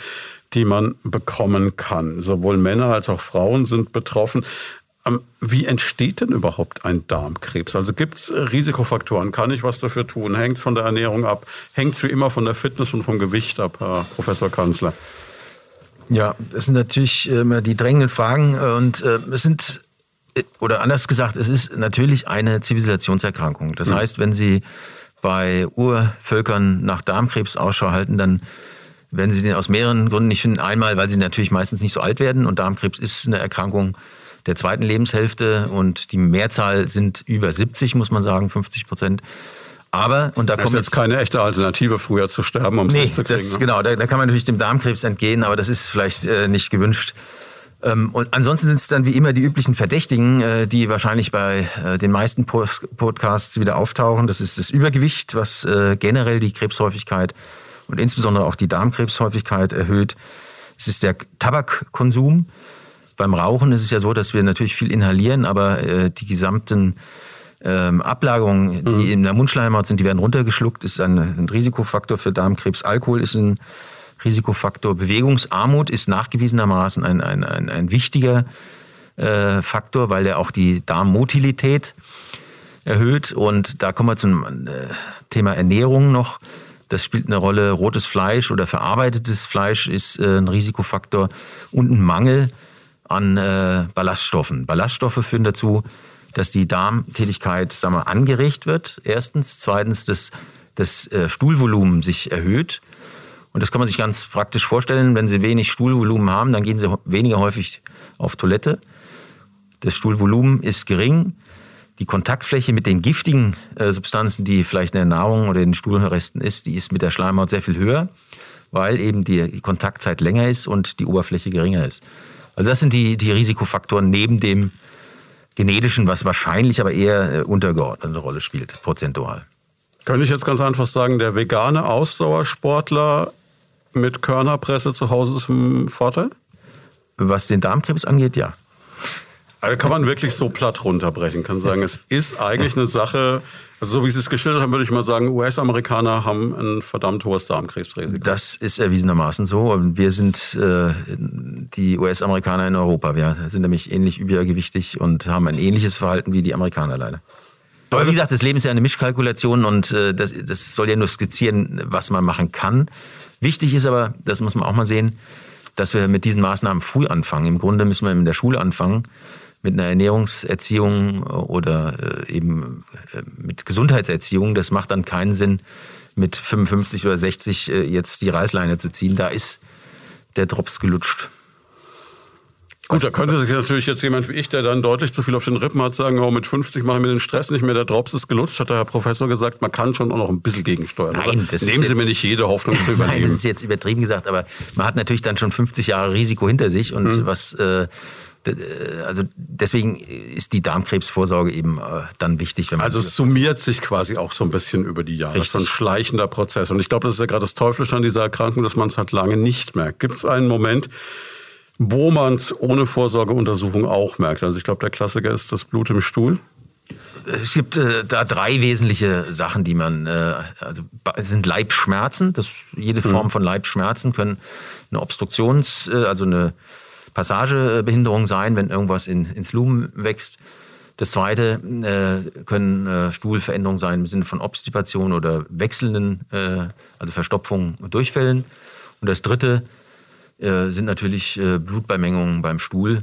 die man bekommen kann. Sowohl Männer als auch Frauen sind betroffen. Ähm, wie entsteht denn überhaupt ein Darmkrebs? Also gibt es Risikofaktoren? Kann ich was dafür tun? Hängt es von der Ernährung ab? Hängt es wie immer von der Fitness und vom Gewicht ab, Herr Professor Kanzler?
Ja, das sind natürlich immer die drängenden Fragen und äh, es sind, äh, oder anders gesagt, es ist natürlich eine Zivilisationserkrankung. Das heißt, wenn Sie bei Urvölkern nach Darmkrebs Ausschau halten, dann werden Sie den aus mehreren Gründen nicht finden. Einmal, weil sie natürlich meistens nicht so alt werden und Darmkrebs ist eine Erkrankung, der zweiten Lebenshälfte und die Mehrzahl sind über 70, muss man sagen, 50 Prozent. Aber, und da
das kommt ist jetzt keine echte Alternative, früher zu sterben, um
nee, es zu kriegen. Das, ne? Genau, da, da, kann man natürlich dem Darmkrebs entgehen, aber das ist vielleicht äh, nicht gewünscht. Ähm, und ansonsten sind es dann wie immer die üblichen Verdächtigen, äh, die wahrscheinlich bei äh, den meisten Post Podcasts wieder auftauchen. Das ist das Übergewicht, was äh, generell die Krebshäufigkeit und insbesondere auch die Darmkrebshäufigkeit erhöht. Es ist der Tabakkonsum. Beim Rauchen ist es ja so, dass wir natürlich viel inhalieren, aber äh, die gesamten ähm, Ablagerungen, die mhm. in der Mundschleimhaut sind, die werden runtergeschluckt, ist ein, ein Risikofaktor für Darmkrebs. Alkohol ist ein Risikofaktor. Bewegungsarmut ist nachgewiesenermaßen ein, ein, ein, ein wichtiger äh, Faktor, weil er auch die Darmmotilität erhöht. Und da kommen wir zum äh, Thema Ernährung noch. Das spielt eine Rolle. Rotes Fleisch oder verarbeitetes Fleisch ist äh, ein Risikofaktor und ein Mangel an äh, Ballaststoffen. Ballaststoffe führen dazu, dass die Darmtätigkeit sagen wir, angeregt wird. Erstens. Zweitens, dass das äh, Stuhlvolumen sich erhöht. Und das kann man sich ganz praktisch vorstellen. Wenn Sie wenig Stuhlvolumen haben, dann gehen Sie weniger häufig auf Toilette. Das Stuhlvolumen ist gering. Die Kontaktfläche mit den giftigen äh, Substanzen, die vielleicht in der Nahrung oder in den Stuhlresten ist, die ist mit der Schleimhaut sehr viel höher, weil eben die Kontaktzeit länger ist und die Oberfläche geringer ist. Also das sind die, die Risikofaktoren neben dem genetischen, was wahrscheinlich aber eher äh, untergeordnet eine Rolle spielt, prozentual.
Könnte ich jetzt ganz einfach sagen, der vegane Ausdauersportler mit Körnerpresse zu Hause ist ein Vorteil?
Was den Darmkrebs angeht, ja.
Also kann man wirklich so platt runterbrechen, kann sagen, es ist eigentlich eine Sache, also so wie Sie es geschildert haben, würde ich mal sagen, US-Amerikaner haben ein verdammt hohes Darmkrebsrisiko.
Das ist erwiesenermaßen so. Wir sind äh, die US-Amerikaner in Europa. Wir sind nämlich ähnlich übergewichtig und haben ein ähnliches Verhalten wie die Amerikaner leider. Aber wie gesagt, das Leben ist ja eine Mischkalkulation und äh, das, das soll ja nur skizzieren, was man machen kann. Wichtig ist aber, das muss man auch mal sehen, dass wir mit diesen Maßnahmen früh anfangen. Im Grunde müssen wir in der Schule anfangen mit einer Ernährungserziehung oder äh, eben äh, mit Gesundheitserziehung. Das macht dann keinen Sinn, mit 55 oder 60 äh, jetzt die Reißleine zu ziehen. Da ist der Drops gelutscht.
Gut, da könnte sich natürlich jetzt jemand wie ich, der dann deutlich zu viel auf den Rippen hat, sagen, oh, mit 50 mache ich mir den Stress nicht mehr, der Drops ist gelutscht, hat der Herr Professor gesagt, man kann schon auch noch ein bisschen gegensteuern.
Nein,
das Nehmen Sie mir nicht jede Hoffnung zu übernehmen. [laughs]
Nein, das ist jetzt übertrieben gesagt, aber man hat natürlich dann schon 50 Jahre Risiko hinter sich und hm. was äh, äh, also deswegen ist die Darmkrebsvorsorge eben äh, dann wichtig.
also es summiert sich quasi auch so ein bisschen über die Jahre. Richtig. Das ist ein schleichender Prozess. Und ich glaube, das ist ja gerade das Teuflische an dieser Erkrankung, dass man es halt lange nicht merkt. Gibt es einen Moment, wo man es ohne Vorsorgeuntersuchung auch merkt? Also ich glaube, der Klassiker ist das Blut im Stuhl.
Es gibt äh, da drei wesentliche Sachen, die man, äh, also sind Leibschmerzen. Das, jede Form mhm. von Leibschmerzen können eine Obstruktions-, äh, also eine Passagebehinderung sein, wenn irgendwas in, ins Lumen wächst. Das zweite äh, können äh, Stuhlveränderungen sein im Sinne von Obstipation oder wechselnden, äh, also Verstopfungen und Durchfällen. Und das dritte äh, sind natürlich äh, Blutbeimengungen beim Stuhl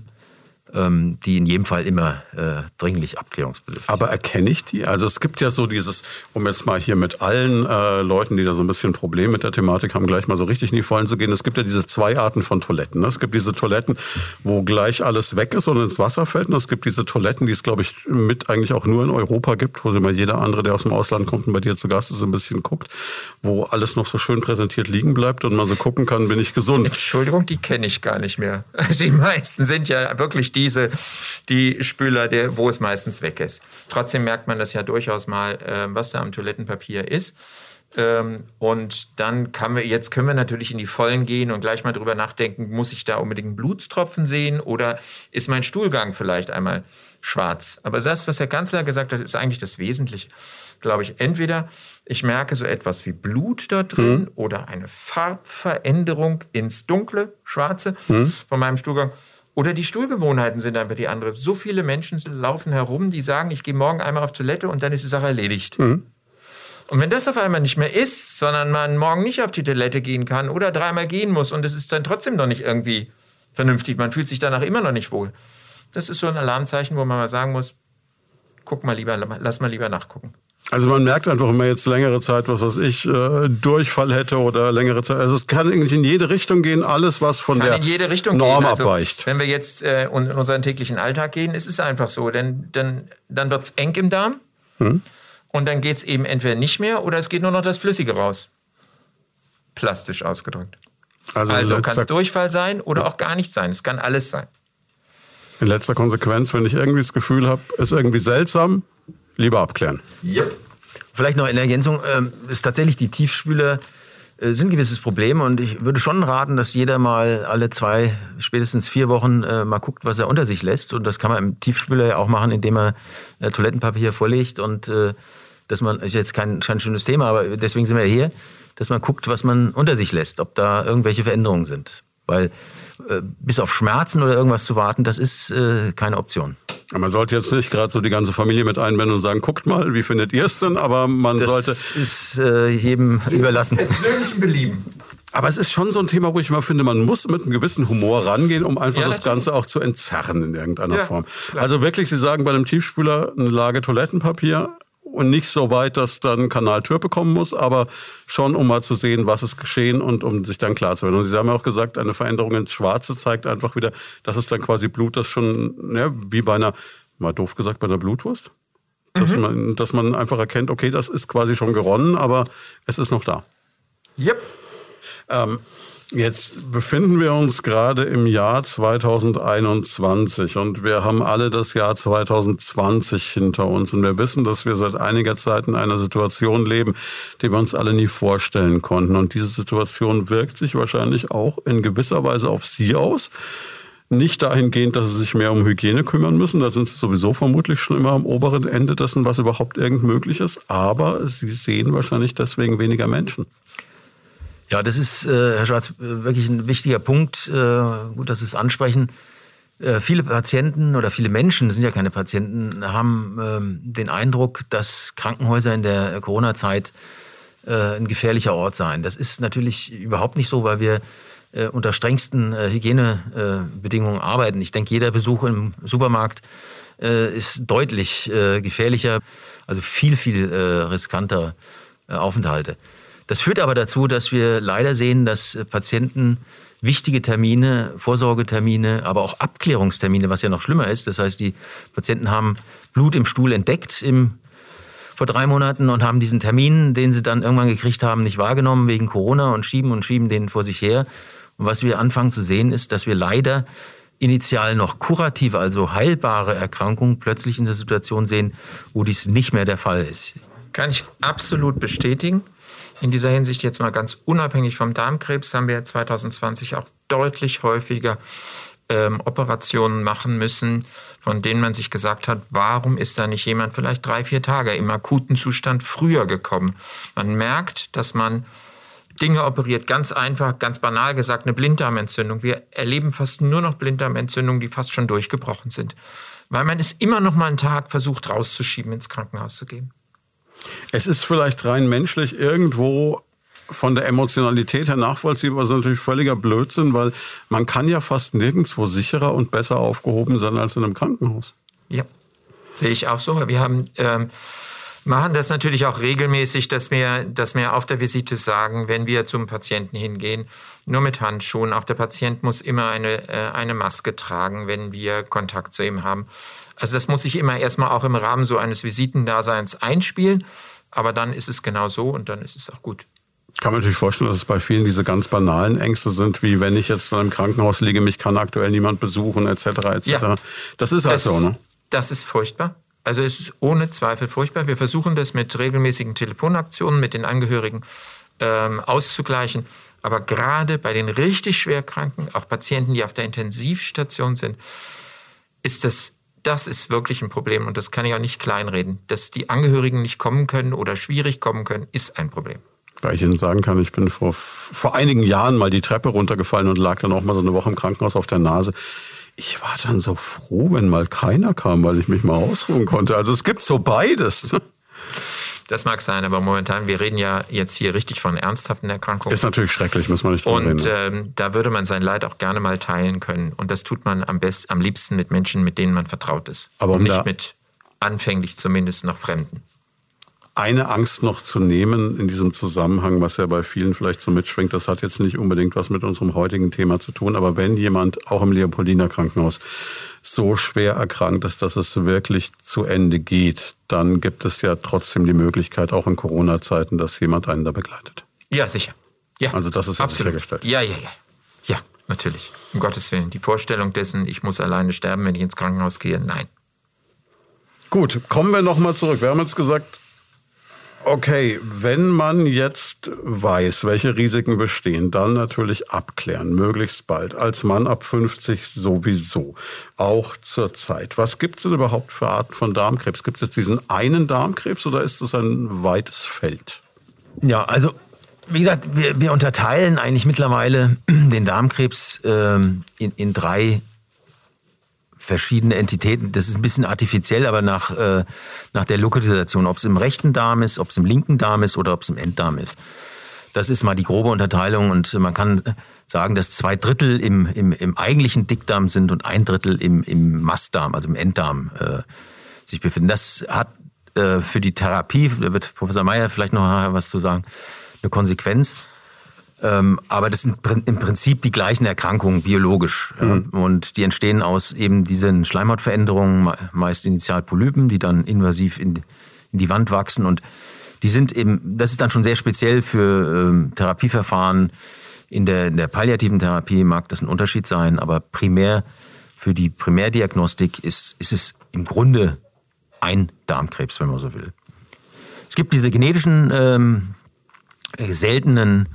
die in jedem Fall immer äh, dringlich abklärungsbedürftig
Aber erkenne ich die? Also es gibt ja so dieses, um jetzt mal hier mit allen äh, Leuten, die da so ein bisschen ein Problem mit der Thematik haben, gleich mal so richtig in die Vollen zu gehen. Es gibt ja diese zwei Arten von Toiletten. Ne? Es gibt diese Toiletten, wo gleich alles weg ist und ins Wasser fällt. Und es gibt diese Toiletten, die es, glaube ich, mit eigentlich auch nur in Europa gibt, wo mal jeder andere, der aus dem Ausland kommt und bei dir zu Gast ist, ein bisschen guckt, wo alles noch so schön präsentiert liegen bleibt und man so gucken kann, bin ich gesund.
Entschuldigung, die kenne ich gar nicht mehr. [laughs] die meisten sind ja wirklich diese, die Spüler, der, wo es meistens weg ist. Trotzdem merkt man das ja durchaus mal, äh, was da am Toilettenpapier ist. Ähm, und dann kann wir, jetzt können wir natürlich in die Vollen gehen und gleich mal drüber nachdenken, muss ich da unbedingt einen Blutstropfen sehen oder ist mein Stuhlgang vielleicht einmal schwarz? Aber das, was Herr Kanzler gesagt hat, ist eigentlich das Wesentliche, glaube ich. Entweder ich merke so etwas wie Blut da drin mhm. oder eine Farbveränderung ins Dunkle, Schwarze mhm. von meinem Stuhlgang oder die Stuhlgewohnheiten sind einfach die andere. So viele Menschen laufen herum, die sagen, ich gehe morgen einmal auf Toilette und dann ist die Sache erledigt. Mhm. Und wenn das auf einmal nicht mehr ist, sondern man morgen nicht auf die Toilette gehen kann oder dreimal gehen muss und es ist dann trotzdem noch nicht irgendwie vernünftig, man fühlt sich danach immer noch nicht wohl. Das ist so ein Alarmzeichen, wo man mal sagen muss, guck mal lieber, lass mal lieber nachgucken.
Also man merkt einfach, wenn man jetzt längere Zeit, was weiß ich, äh, Durchfall hätte oder längere Zeit. Also es kann eigentlich in jede Richtung gehen, alles was von kann der Norm also, abweicht.
Wenn wir jetzt äh, in unseren täglichen Alltag gehen, ist es einfach so, denn dann, dann wird es eng im Darm hm. und dann geht es eben entweder nicht mehr oder es geht nur noch das Flüssige raus. Plastisch ausgedrückt. Also, also kann es Durchfall sein oder auch gar nicht sein. Es kann alles sein.
In letzter Konsequenz, wenn ich irgendwie das Gefühl habe, ist irgendwie seltsam, lieber abklären.
Yep. Vielleicht noch in Ergänzung, äh, ist tatsächlich die Tiefspüler äh, sind ein gewisses Problem und ich würde schon raten, dass jeder mal alle zwei, spätestens vier Wochen äh, mal guckt, was er unter sich lässt. Und das kann man im Tiefspüler ja auch machen, indem er äh, Toilettenpapier vorlegt und äh, dass man, ist jetzt kein, kein schönes Thema, aber deswegen sind wir hier, dass man guckt, was man unter sich lässt, ob da irgendwelche Veränderungen sind. Weil bis auf Schmerzen oder irgendwas zu warten, das ist äh, keine Option.
Man sollte jetzt nicht gerade so die ganze Familie mit einbinden und sagen, guckt mal, wie findet ihr es denn? Aber man
das
sollte.
Das ist äh, jedem überlassen.
Persönlichen Belieben.
Aber es ist schon so ein Thema, wo ich mal finde, man muss mit einem gewissen Humor rangehen, um einfach ja, das Ganze auch zu entzerren in irgendeiner ja, Form. Klar. Also wirklich, Sie sagen bei einem Tiefspüler eine Lage Toilettenpapier, und nicht so weit, dass dann Kanal Tür bekommen muss, aber schon, um mal zu sehen, was ist geschehen und um sich dann klar zu werden. Und Sie haben ja auch gesagt, eine Veränderung ins Schwarze zeigt einfach wieder, dass es dann quasi Blut, das schon, ja, wie bei einer, mal doof gesagt, bei einer Blutwurst. Dass, mhm. man, dass man einfach erkennt, okay, das ist quasi schon geronnen, aber es ist noch da.
Yep.
Ähm, Jetzt befinden wir uns gerade im Jahr 2021 und wir haben alle das Jahr 2020 hinter uns und wir wissen, dass wir seit einiger Zeit in einer Situation leben, die wir uns alle nie vorstellen konnten. Und diese Situation wirkt sich wahrscheinlich auch in gewisser Weise auf Sie aus. Nicht dahingehend, dass sie sich mehr um Hygiene kümmern müssen. Da sind sie sowieso vermutlich schon immer am oberen Ende dessen, was überhaupt irgend möglich ist. Aber sie sehen wahrscheinlich deswegen weniger Menschen.
Ja, das ist, äh, Herr Schwarz, wirklich ein wichtiger Punkt. Äh, gut, dass Sie es ansprechen. Äh, viele Patienten oder viele Menschen, sind ja keine Patienten, haben ähm, den Eindruck, dass Krankenhäuser in der Corona-Zeit äh, ein gefährlicher Ort seien. Das ist natürlich überhaupt nicht so, weil wir äh, unter strengsten äh, Hygienebedingungen arbeiten. Ich denke, jeder Besuch im Supermarkt ist deutlich gefährlicher, also viel, viel riskanter Aufenthalte. Das führt aber dazu, dass wir leider sehen, dass Patienten wichtige Termine, Vorsorgetermine, aber auch Abklärungstermine, was ja noch schlimmer ist. Das heißt, die Patienten haben Blut im Stuhl entdeckt im, vor drei Monaten und haben diesen Termin, den sie dann irgendwann gekriegt haben, nicht wahrgenommen wegen Corona und schieben und schieben den vor sich her. Und was wir anfangen zu sehen, ist, dass wir leider initial noch kurative, also heilbare Erkrankungen plötzlich in der Situation sehen, wo dies nicht mehr der Fall ist.
Kann ich absolut bestätigen. In dieser Hinsicht jetzt mal ganz unabhängig vom Darmkrebs haben wir 2020 auch deutlich häufiger ähm, Operationen machen müssen, von denen man sich gesagt hat, warum ist da nicht jemand vielleicht drei, vier Tage im akuten Zustand früher gekommen? Man merkt, dass man Dinge operiert. Ganz einfach, ganz banal gesagt, eine Blinddarmentzündung. Wir erleben fast nur noch Blinddarmentzündungen, die fast schon durchgebrochen sind. Weil man es immer noch mal einen Tag versucht rauszuschieben, ins Krankenhaus zu gehen.
Es ist vielleicht rein menschlich irgendwo von der Emotionalität her nachvollziehbar, ist natürlich völliger Blödsinn, weil man kann ja fast nirgendwo sicherer und besser aufgehoben sein als in einem Krankenhaus.
Ja, sehe ich auch so. Wir haben ähm, machen das natürlich auch regelmäßig, dass wir, dass wir auf der Visite sagen, wenn wir zum Patienten hingehen, nur mit Handschuhen. Auch der Patient muss immer eine, äh, eine Maske tragen, wenn wir Kontakt zu ihm haben. Also das muss sich immer erstmal auch im Rahmen so eines Visitendaseins einspielen. Aber dann ist es genau so und dann ist es auch gut.
Ich kann mir natürlich vorstellen, dass es bei vielen diese ganz banalen Ängste sind, wie wenn ich jetzt in einem Krankenhaus liege, mich kann aktuell niemand besuchen, etc. etc. Ja, das ist halt das so, ne?
Das ist furchtbar. Also es ist ohne Zweifel furchtbar. Wir versuchen das mit regelmäßigen Telefonaktionen mit den Angehörigen ähm, auszugleichen. Aber gerade bei den richtig schwerkranken, auch Patienten, die auf der Intensivstation sind, ist das, das ist wirklich ein Problem. Und das kann ich auch nicht kleinreden. Dass die Angehörigen nicht kommen können oder schwierig kommen können, ist ein Problem.
Weil ich Ihnen sagen kann, ich bin vor, vor einigen Jahren mal die Treppe runtergefallen und lag dann auch mal so eine Woche im Krankenhaus auf der Nase ich war dann so froh, wenn mal keiner kam, weil ich mich mal ausruhen konnte. Also es gibt so beides. Ne?
Das mag sein, aber momentan, wir reden ja jetzt hier richtig von ernsthaften Erkrankungen.
Ist natürlich schrecklich, muss man nicht drüber
Und reden, ne? ähm, da würde man sein Leid auch gerne mal teilen können. Und das tut man am besten, am liebsten mit Menschen, mit denen man vertraut ist.
Aber um
und nicht mit anfänglich zumindest noch Fremden
eine Angst noch zu nehmen in diesem Zusammenhang, was ja bei vielen vielleicht so mitschwingt, das hat jetzt nicht unbedingt was mit unserem heutigen Thema zu tun, aber wenn jemand auch im Leopoldiner Krankenhaus so schwer erkrankt ist, dass es wirklich zu Ende geht, dann gibt es ja trotzdem die Möglichkeit, auch in Corona-Zeiten, dass jemand einen da begleitet.
Ja, sicher. Ja,
also das ist ja sichergestellt.
Ja, ja, ja. Ja, natürlich. Um Gottes Willen. Die Vorstellung dessen, ich muss alleine sterben, wenn ich ins Krankenhaus gehe, nein.
Gut, kommen wir nochmal zurück. Wir haben jetzt gesagt, Okay, wenn man jetzt weiß, welche Risiken bestehen, dann natürlich abklären, möglichst bald. Als Mann ab 50 sowieso, auch zur Zeit. Was gibt es denn überhaupt für Arten von Darmkrebs? Gibt es jetzt diesen einen Darmkrebs oder ist es ein weites Feld?
Ja, also wie gesagt, wir, wir unterteilen eigentlich mittlerweile [clears throat] den Darmkrebs ähm, in, in drei verschiedene Entitäten. Das ist ein bisschen artifiziell, aber nach, äh, nach der Lokalisation, ob es im rechten Darm ist, ob es im linken Darm ist oder ob es im Enddarm ist. Das ist mal die grobe Unterteilung und man kann sagen, dass zwei Drittel im, im, im eigentlichen Dickdarm sind und ein Drittel im, im Mastdarm, also im Enddarm, äh, sich befinden. Das hat äh, für die Therapie, da wird Professor Meyer vielleicht noch was zu sagen, eine Konsequenz. Ähm, aber das sind im Prinzip die gleichen Erkrankungen biologisch. Mhm. Ja. Und die entstehen aus eben diesen Schleimhautveränderungen, meist initial Polypen, die dann invasiv in, in, die Wand wachsen. Und die sind eben, das ist dann schon sehr speziell für ähm, Therapieverfahren. In der, in der palliativen Therapie mag das ein Unterschied sein, aber primär für die Primärdiagnostik ist, ist es im Grunde ein Darmkrebs, wenn man so will. Es gibt diese genetischen ähm, seltenen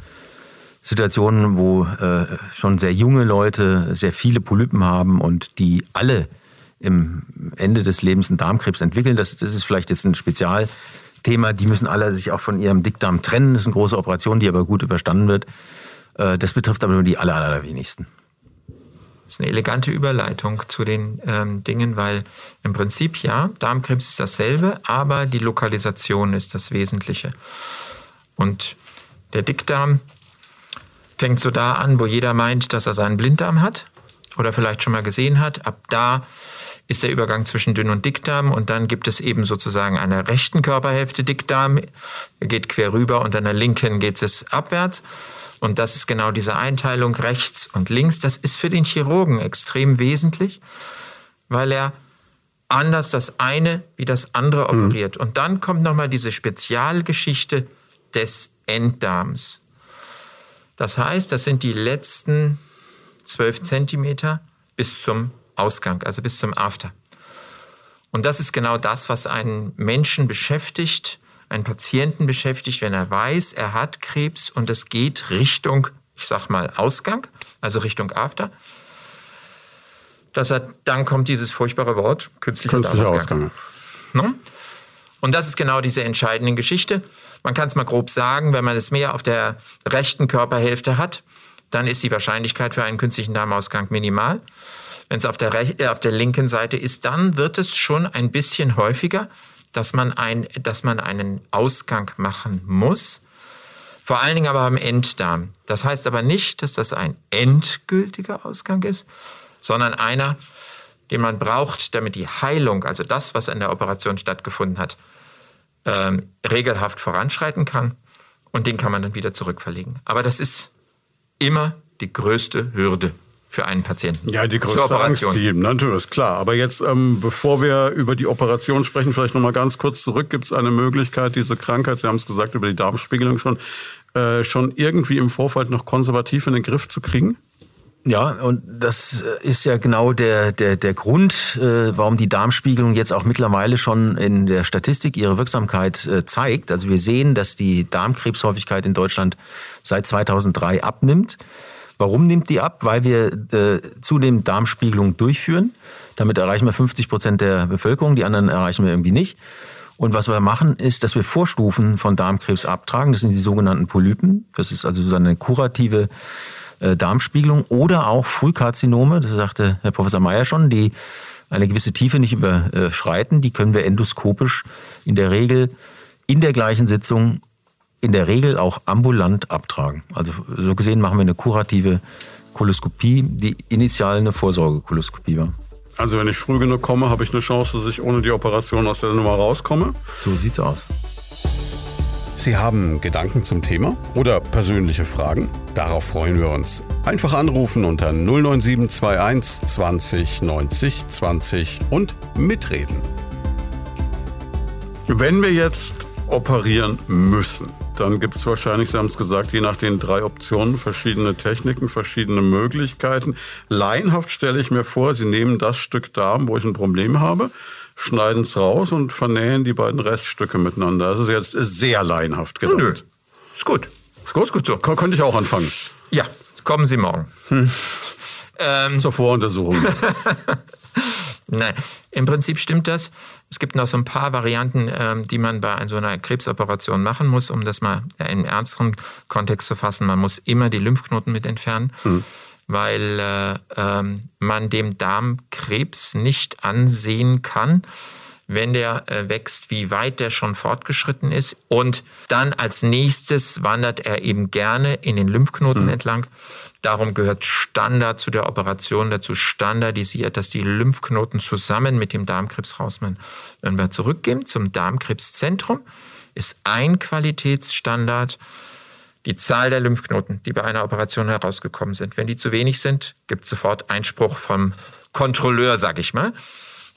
Situationen, wo äh, schon sehr junge Leute sehr viele Polypen haben und die alle im Ende des Lebens einen Darmkrebs entwickeln. Das, das ist vielleicht jetzt ein Spezialthema. Die müssen alle sich auch von ihrem Dickdarm trennen. Das ist eine große Operation, die aber gut überstanden wird. Äh, das betrifft aber nur die aller, allerwenigsten.
Das ist eine elegante Überleitung zu den ähm, Dingen, weil im Prinzip ja, Darmkrebs ist dasselbe, aber die Lokalisation ist das Wesentliche. Und der Dickdarm fängt so da an, wo jeder meint, dass er seinen Blinddarm hat oder vielleicht schon mal gesehen hat. Ab da ist der Übergang zwischen Dünn- und Dickdarm und dann gibt es eben sozusagen eine rechten Körperhälfte Dickdarm, er geht quer rüber und an der linken geht es abwärts. Und das ist genau diese Einteilung rechts und links. Das ist für den Chirurgen extrem wesentlich, weil er anders das eine wie das andere mhm. operiert. Und dann kommt nochmal diese Spezialgeschichte des Enddarms. Das heißt, das sind die letzten zwölf Zentimeter bis zum Ausgang, also bis zum After. Und das ist genau das, was einen Menschen beschäftigt, einen Patienten beschäftigt, wenn er weiß, er hat Krebs und es geht Richtung, ich sag mal, Ausgang, also Richtung After. Dass er, dann kommt dieses furchtbare Wort, künstlicher, künstlicher Ausgang. Ausgang. Ne? Und das ist genau diese entscheidende Geschichte. Man kann es mal grob sagen, wenn man es mehr auf der rechten Körperhälfte hat, dann ist die Wahrscheinlichkeit für einen künstlichen Darmausgang minimal. Wenn es auf der, äh, auf der linken Seite ist, dann wird es schon ein bisschen häufiger, dass man, ein, dass man einen Ausgang machen muss. Vor allen Dingen aber am Enddarm. Das heißt aber nicht, dass das ein endgültiger Ausgang ist, sondern einer, den man braucht, damit die Heilung, also das, was in der Operation stattgefunden hat, ähm, regelhaft voranschreiten kann. Und den kann man dann wieder zurückverlegen. Aber das ist immer die größte Hürde für einen Patienten.
Ja, die größte Angst, die, natürlich, ist klar. Aber jetzt, ähm, bevor wir über die Operation sprechen, vielleicht noch mal ganz kurz zurück. Gibt es eine Möglichkeit, diese Krankheit, Sie haben es gesagt, über die Darmspiegelung schon, äh, schon irgendwie im Vorfeld noch konservativ in den Griff zu kriegen?
Ja, und das ist ja genau der, der, der Grund, äh, warum die Darmspiegelung jetzt auch mittlerweile schon in der Statistik ihre Wirksamkeit äh, zeigt. Also wir sehen, dass die Darmkrebshäufigkeit in Deutschland seit 2003 abnimmt. Warum nimmt die ab? Weil wir äh, zudem Darmspiegelung durchführen. Damit erreichen wir 50 Prozent der Bevölkerung, die anderen erreichen wir irgendwie nicht. Und was wir machen, ist, dass wir Vorstufen von Darmkrebs abtragen. Das sind die sogenannten Polypen. Das ist also so eine kurative äh, Darmspiegelung oder auch Frühkarzinome, das sagte Herr Professor Meyer schon, die eine gewisse Tiefe nicht überschreiten, die können wir endoskopisch in der Regel in der gleichen Sitzung in der Regel auch ambulant abtragen. Also so gesehen machen wir eine kurative Koloskopie, die initial eine Vorsorgekoloskopie war.
Also wenn ich früh genug komme, habe ich eine Chance, dass ich ohne die Operation aus der Nummer rauskomme?
So sieht's aus.
Sie haben Gedanken zum Thema oder persönliche Fragen? Darauf freuen wir uns. Einfach anrufen unter 09721 20 90 20 und mitreden. Wenn wir jetzt operieren müssen, dann gibt es wahrscheinlich, Sie haben es gesagt, je nach den drei Optionen verschiedene Techniken, verschiedene Möglichkeiten. Laienhaft stelle ich mir vor, Sie nehmen das Stück Darm, wo ich ein Problem habe, schneiden es raus und vernähen die beiden Reststücke miteinander. Das ist jetzt sehr laienhaft gedacht. Nö,
ist gut. Ist gut, ist gut so.
K könnte ich auch anfangen.
Ja, kommen Sie morgen. Hm.
Ähm. Zur Voruntersuchung. [laughs]
Nein, im Prinzip stimmt das. Es gibt noch so ein paar Varianten, ähm, die man bei so einer Krebsoperation machen muss, um das mal in ernsteren Kontext zu fassen. Man muss immer die Lymphknoten mit entfernen. Hm weil äh, ähm, man dem Darmkrebs nicht ansehen kann, wenn der äh, wächst, wie weit der schon fortgeschritten ist. Und dann als nächstes wandert er eben gerne in den Lymphknoten mhm. entlang. Darum gehört Standard zu der Operation dazu, standardisiert, dass die Lymphknoten zusammen mit dem Darmkrebs rausmachen. Wenn wir zurückgehen zum Darmkrebszentrum, ist ein Qualitätsstandard, die Zahl der Lymphknoten, die bei einer Operation herausgekommen sind. Wenn die zu wenig sind, gibt es sofort Einspruch vom Kontrolleur, sag ich mal.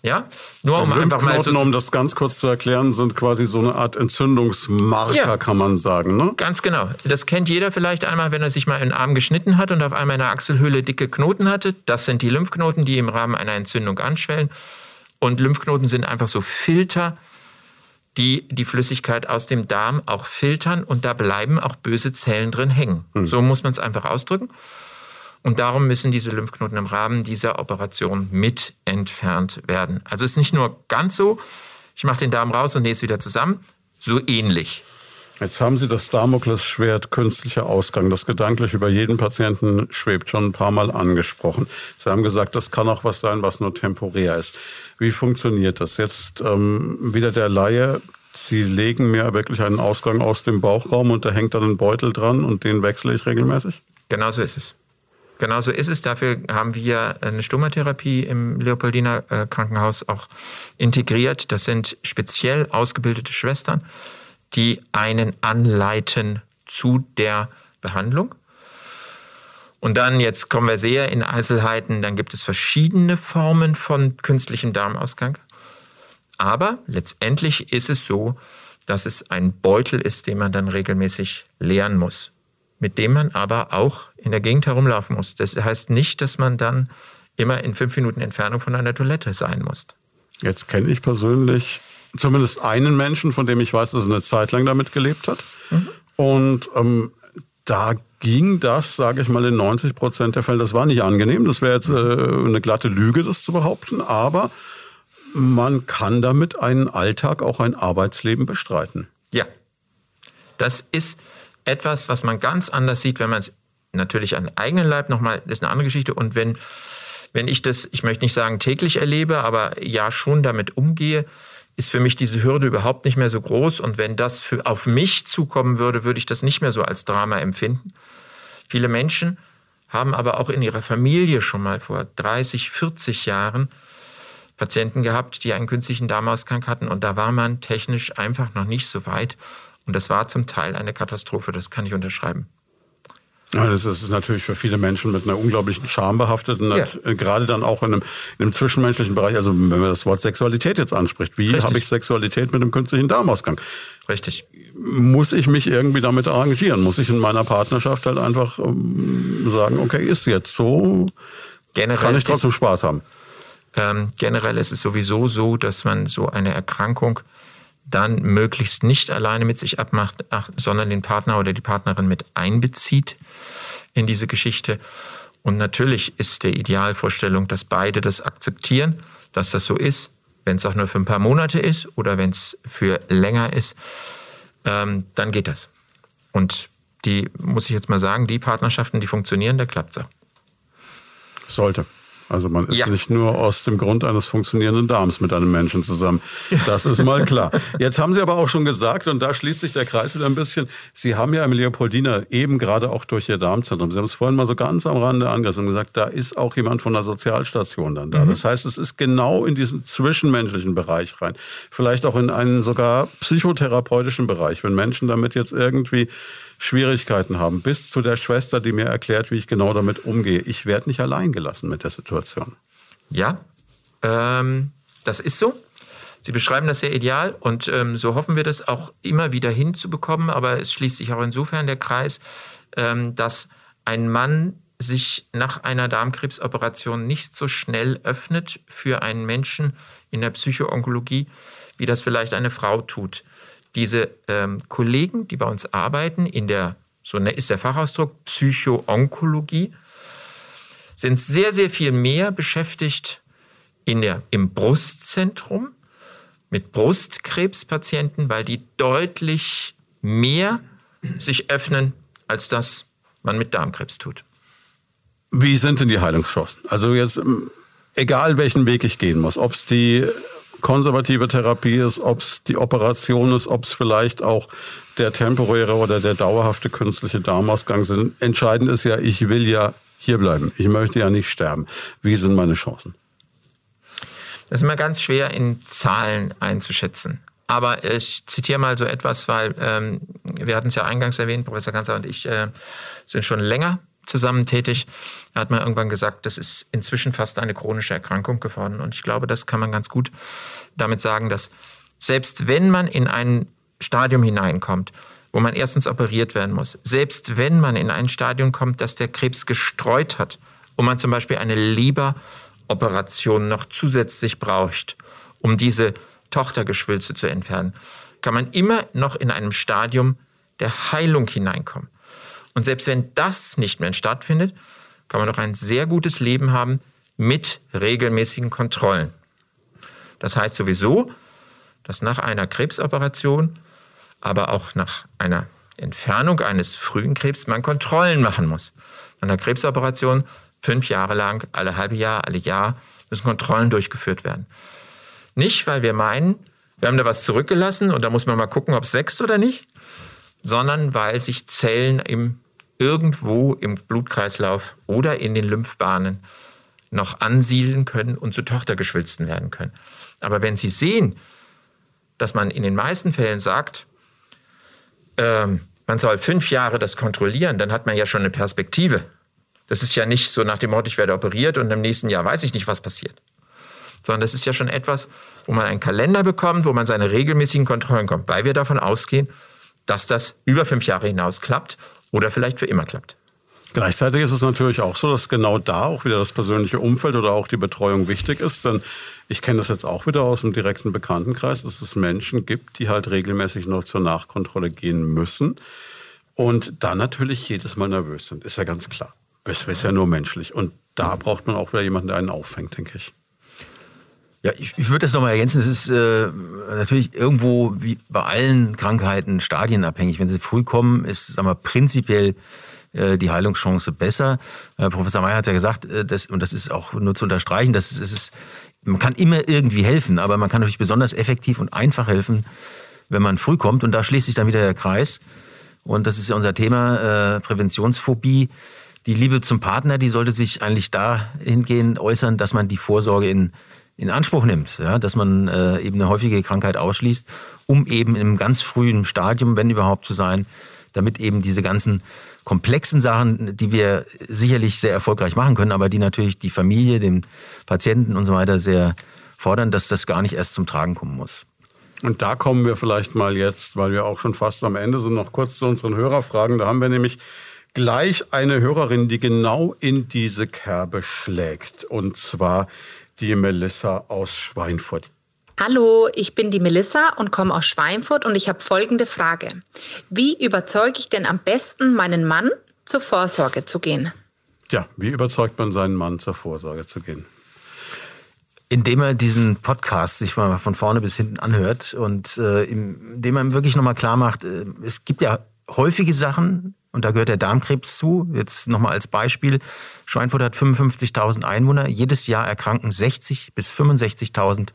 Ja,
nur um einfach mal zu um das ganz kurz zu erklären, sind quasi so eine Art Entzündungsmarker, ja, kann man sagen. Ne?
Ganz genau. Das kennt jeder vielleicht einmal, wenn er sich mal einen Arm geschnitten hat und auf einmal in der Achselhöhle dicke Knoten hatte. Das sind die Lymphknoten, die im Rahmen einer Entzündung anschwellen. Und Lymphknoten sind einfach so Filter die die Flüssigkeit aus dem Darm auch filtern und da bleiben auch böse Zellen drin hängen. Mhm. So muss man es einfach ausdrücken. Und darum müssen diese Lymphknoten im Rahmen dieser Operation mit entfernt werden. Also es ist nicht nur ganz so, ich mache den Darm raus und nähe es wieder zusammen, so ähnlich.
Jetzt haben Sie das Damoklesschwert künstlicher Ausgang, das gedanklich über jeden Patienten schwebt, schon ein paar Mal angesprochen. Sie haben gesagt, das kann auch was sein, was nur temporär ist. Wie funktioniert das? Jetzt ähm, wieder der Laie. Sie legen mir wirklich einen Ausgang aus dem Bauchraum und da hängt dann ein Beutel dran und den wechsle ich regelmäßig?
Genau so ist es. Genau so ist es. Dafür haben wir eine Stomatherapie im Leopoldiner äh, Krankenhaus auch integriert. Das sind speziell ausgebildete Schwestern, die einen anleiten zu der Behandlung. Und dann, jetzt kommen wir sehr in Einzelheiten, dann gibt es verschiedene Formen von künstlichem Darmausgang. Aber letztendlich ist es so, dass es ein Beutel ist, den man dann regelmäßig leeren muss, mit dem man aber auch in der Gegend herumlaufen muss. Das heißt nicht, dass man dann immer in fünf Minuten Entfernung von einer Toilette sein muss.
Jetzt kenne ich persönlich zumindest einen Menschen, von dem ich weiß, dass er eine Zeit lang damit gelebt hat. Mhm. Und ähm, da ging das, sage ich mal, in 90 Prozent der Fälle. Das war nicht angenehm. Das wäre jetzt äh, eine glatte Lüge, das zu behaupten. Aber man kann damit einen Alltag, auch ein Arbeitsleben bestreiten.
Ja, das ist etwas, was man ganz anders sieht, wenn man es natürlich an eigenen Leib nochmal, das ist eine andere Geschichte. Und wenn, wenn ich das, ich möchte nicht sagen täglich erlebe, aber ja schon damit umgehe, ist für mich diese Hürde überhaupt nicht mehr so groß. Und wenn das für, auf mich zukommen würde, würde ich das nicht mehr so als Drama empfinden. Viele Menschen haben aber auch in ihrer Familie schon mal vor 30, 40 Jahren Patienten gehabt, die einen künstlichen Darmausgang hatten. Und da war man technisch einfach noch nicht so weit. Und das war zum Teil eine Katastrophe, das kann ich unterschreiben.
Das ist natürlich für viele Menschen mit einer unglaublichen Scham behaftet und ja. Äh, gerade dann auch in einem, in einem, zwischenmenschlichen Bereich, also wenn man das Wort Sexualität jetzt anspricht, wie habe ich Sexualität mit einem künstlichen Darmausgang?
Richtig.
Muss ich mich irgendwie damit arrangieren? Muss ich in meiner Partnerschaft halt einfach ähm, sagen, okay, ist jetzt so, generell kann ich trotzdem ist, Spaß haben?
Ähm, generell ist es sowieso so, dass man so eine Erkrankung dann möglichst nicht alleine mit sich abmacht, ach, sondern den Partner oder die Partnerin mit einbezieht in diese Geschichte. Und natürlich ist der Idealvorstellung, dass beide das akzeptieren, dass das so ist, wenn es auch nur für ein paar Monate ist oder wenn es für länger ist, ähm, dann geht das. Und die, muss ich jetzt mal sagen, die Partnerschaften, die funktionieren, da klappt es auch.
Sollte. Also man ist ja. nicht nur aus dem Grund eines funktionierenden Darms mit einem Menschen zusammen. Das ist mal klar. Jetzt haben Sie aber auch schon gesagt, und da schließt sich der Kreis wieder ein bisschen, Sie haben ja im Leopoldina eben gerade auch durch Ihr Darmzentrum, Sie haben es vorhin mal so ganz am Rande angerissen und gesagt, da ist auch jemand von der Sozialstation dann da. Mhm. Das heißt, es ist genau in diesen zwischenmenschlichen Bereich rein. Vielleicht auch in einen sogar psychotherapeutischen Bereich, wenn Menschen damit jetzt irgendwie Schwierigkeiten haben, bis zu der Schwester, die mir erklärt, wie ich genau damit umgehe. Ich werde nicht allein gelassen mit der Situation.
Ja, ähm, das ist so. Sie beschreiben das sehr ideal und ähm, so hoffen wir das auch immer wieder hinzubekommen. Aber es schließt sich auch insofern der Kreis, ähm, dass ein Mann sich nach einer Darmkrebsoperation nicht so schnell öffnet für einen Menschen in der Psychoonkologie, wie das vielleicht eine Frau tut diese ähm, Kollegen, die bei uns arbeiten, in der, so ne, ist der Fachausdruck, Psychoonkologie, sind sehr, sehr viel mehr beschäftigt in der, im Brustzentrum mit Brustkrebspatienten, weil die deutlich mehr sich öffnen, als das man mit Darmkrebs tut.
Wie sind denn die Heilungschancen? Also jetzt, egal welchen Weg ich gehen muss, ob es die konservative Therapie ist, ob es die Operation ist, ob es vielleicht auch der temporäre oder der dauerhafte künstliche Darmausgang sind. Entscheidend ist ja, ich will ja hier bleiben. Ich möchte ja nicht sterben. Wie sind meine Chancen?
Das ist immer ganz schwer in Zahlen einzuschätzen. Aber ich zitiere mal so etwas, weil ähm, wir hatten es ja eingangs erwähnt, Professor Kanzler und ich äh, sind schon länger zusammen tätig. Da hat man irgendwann gesagt, das ist inzwischen fast eine chronische Erkrankung geworden. Und ich glaube, das kann man ganz gut damit sagen, dass selbst wenn man in ein Stadium hineinkommt, wo man erstens operiert werden muss, selbst wenn man in ein Stadium kommt, dass der Krebs gestreut hat und man zum Beispiel eine Leberoperation noch zusätzlich braucht, um diese Tochtergeschwülze zu entfernen, kann man immer noch in einem Stadium der Heilung hineinkommen. Und selbst wenn das nicht mehr stattfindet, kann man noch ein sehr gutes Leben haben mit regelmäßigen Kontrollen. Das heißt sowieso, dass nach einer Krebsoperation, aber auch nach einer Entfernung eines frühen Krebs man Kontrollen machen muss. Nach einer Krebsoperation fünf Jahre lang, alle halbe Jahr, alle Jahr müssen Kontrollen durchgeführt werden. Nicht, weil wir meinen, wir haben da was zurückgelassen und da muss man mal gucken, ob es wächst oder nicht, sondern weil sich Zellen im irgendwo im Blutkreislauf oder in den Lymphbahnen noch ansiedeln können und zu Tochtergeschwülsten werden können. Aber wenn Sie sehen, dass man in den meisten Fällen sagt, ähm, man soll fünf Jahre das kontrollieren, dann hat man ja schon eine Perspektive. Das ist ja nicht so nach dem Motto, ich werde operiert und im nächsten Jahr weiß ich nicht, was passiert. Sondern das ist ja schon etwas, wo man einen Kalender bekommt, wo man seine regelmäßigen Kontrollen kommt, weil wir davon ausgehen, dass das über fünf Jahre hinaus klappt oder vielleicht für immer klappt.
Gleichzeitig ist es natürlich auch so, dass genau da auch wieder das persönliche Umfeld oder auch die Betreuung wichtig ist. Denn ich kenne das jetzt auch wieder aus dem direkten Bekanntenkreis, dass es Menschen gibt, die halt regelmäßig noch zur Nachkontrolle gehen müssen und dann natürlich jedes Mal nervös sind. Ist ja ganz klar. Das ist ja nur menschlich. Und da braucht man auch wieder jemanden, der einen auffängt, denke ich.
Ja, ich, ich würde das nochmal ergänzen. Es ist äh, natürlich irgendwo wie bei allen Krankheiten stadienabhängig. Wenn sie früh kommen, ist sagen wir, prinzipiell äh, die Heilungschance besser. Äh, Professor Meyer hat ja gesagt, äh, das, und das ist auch nur zu unterstreichen, dass es ist, man kann immer irgendwie helfen, aber man kann natürlich besonders effektiv und einfach helfen, wenn man früh kommt. Und da schließt sich dann wieder der Kreis. Und das ist ja unser Thema, äh, Präventionsphobie. Die Liebe zum Partner, die sollte sich eigentlich dahingehend äußern, dass man die Vorsorge in in Anspruch nimmt, ja, dass man äh, eben eine häufige Krankheit ausschließt, um eben im ganz frühen Stadium, wenn überhaupt zu sein, damit eben diese ganzen komplexen Sachen, die wir sicherlich sehr erfolgreich machen können, aber die natürlich die Familie, den Patienten und so weiter sehr fordern, dass das gar nicht erst zum Tragen kommen muss.
Und da kommen wir vielleicht mal jetzt, weil wir auch schon fast am Ende sind, noch kurz zu unseren Hörerfragen. Da haben wir nämlich gleich eine Hörerin, die genau in diese Kerbe schlägt. Und zwar die Melissa aus Schweinfurt.
Hallo, ich bin die Melissa und komme aus Schweinfurt und ich habe folgende Frage. Wie überzeuge ich denn am besten meinen Mann, zur Vorsorge zu gehen?
Ja, wie überzeugt man seinen Mann, zur Vorsorge zu gehen?
Indem er diesen Podcast sich mal von vorne bis hinten anhört und äh, indem er ihm wirklich nochmal klar macht, äh, es gibt ja häufige Sachen, und da gehört der Darmkrebs zu. Jetzt nochmal als Beispiel. Schweinfurt hat 55.000 Einwohner. Jedes Jahr erkranken 60.000 bis 65.000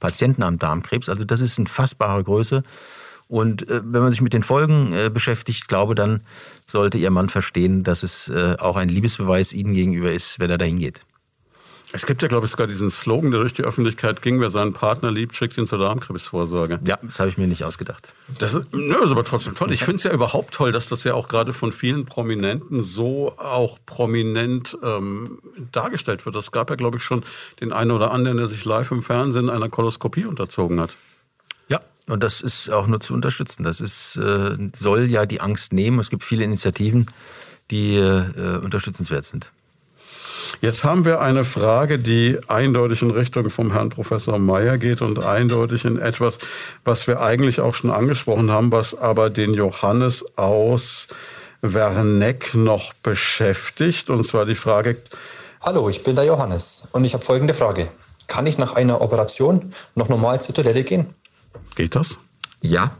Patienten am Darmkrebs. Also das ist eine fassbare Größe. Und äh, wenn man sich mit den Folgen äh, beschäftigt, glaube dann sollte Ihr Mann verstehen, dass es äh, auch ein Liebesbeweis Ihnen gegenüber ist, wenn er dahin geht.
Es gibt ja, glaube ich, sogar diesen Slogan, der durch die Öffentlichkeit ging, wer seinen Partner liebt, schickt ihn zur Darmkrebsvorsorge.
Ja, das habe ich mir nicht ausgedacht.
Das ist, nö, ist aber trotzdem toll. Ich finde es ja überhaupt toll, dass das ja auch gerade von vielen Prominenten so auch prominent ähm, dargestellt wird. Es gab ja, glaube ich, schon den einen oder anderen, der sich live im Fernsehen einer Koloskopie unterzogen hat.
Ja, und das ist auch nur zu unterstützen. Das ist, äh, soll ja die Angst nehmen. Es gibt viele Initiativen, die äh, unterstützenswert sind.
Jetzt haben wir eine Frage, die eindeutig in Richtung vom Herrn Professor Meyer geht und eindeutig in etwas, was wir eigentlich auch schon angesprochen haben, was aber den Johannes aus Werneck noch beschäftigt. Und zwar die Frage.
Hallo, ich bin der Johannes und ich habe folgende Frage. Kann ich nach einer Operation noch normal zur Toilette gehen?
Geht das?
Ja,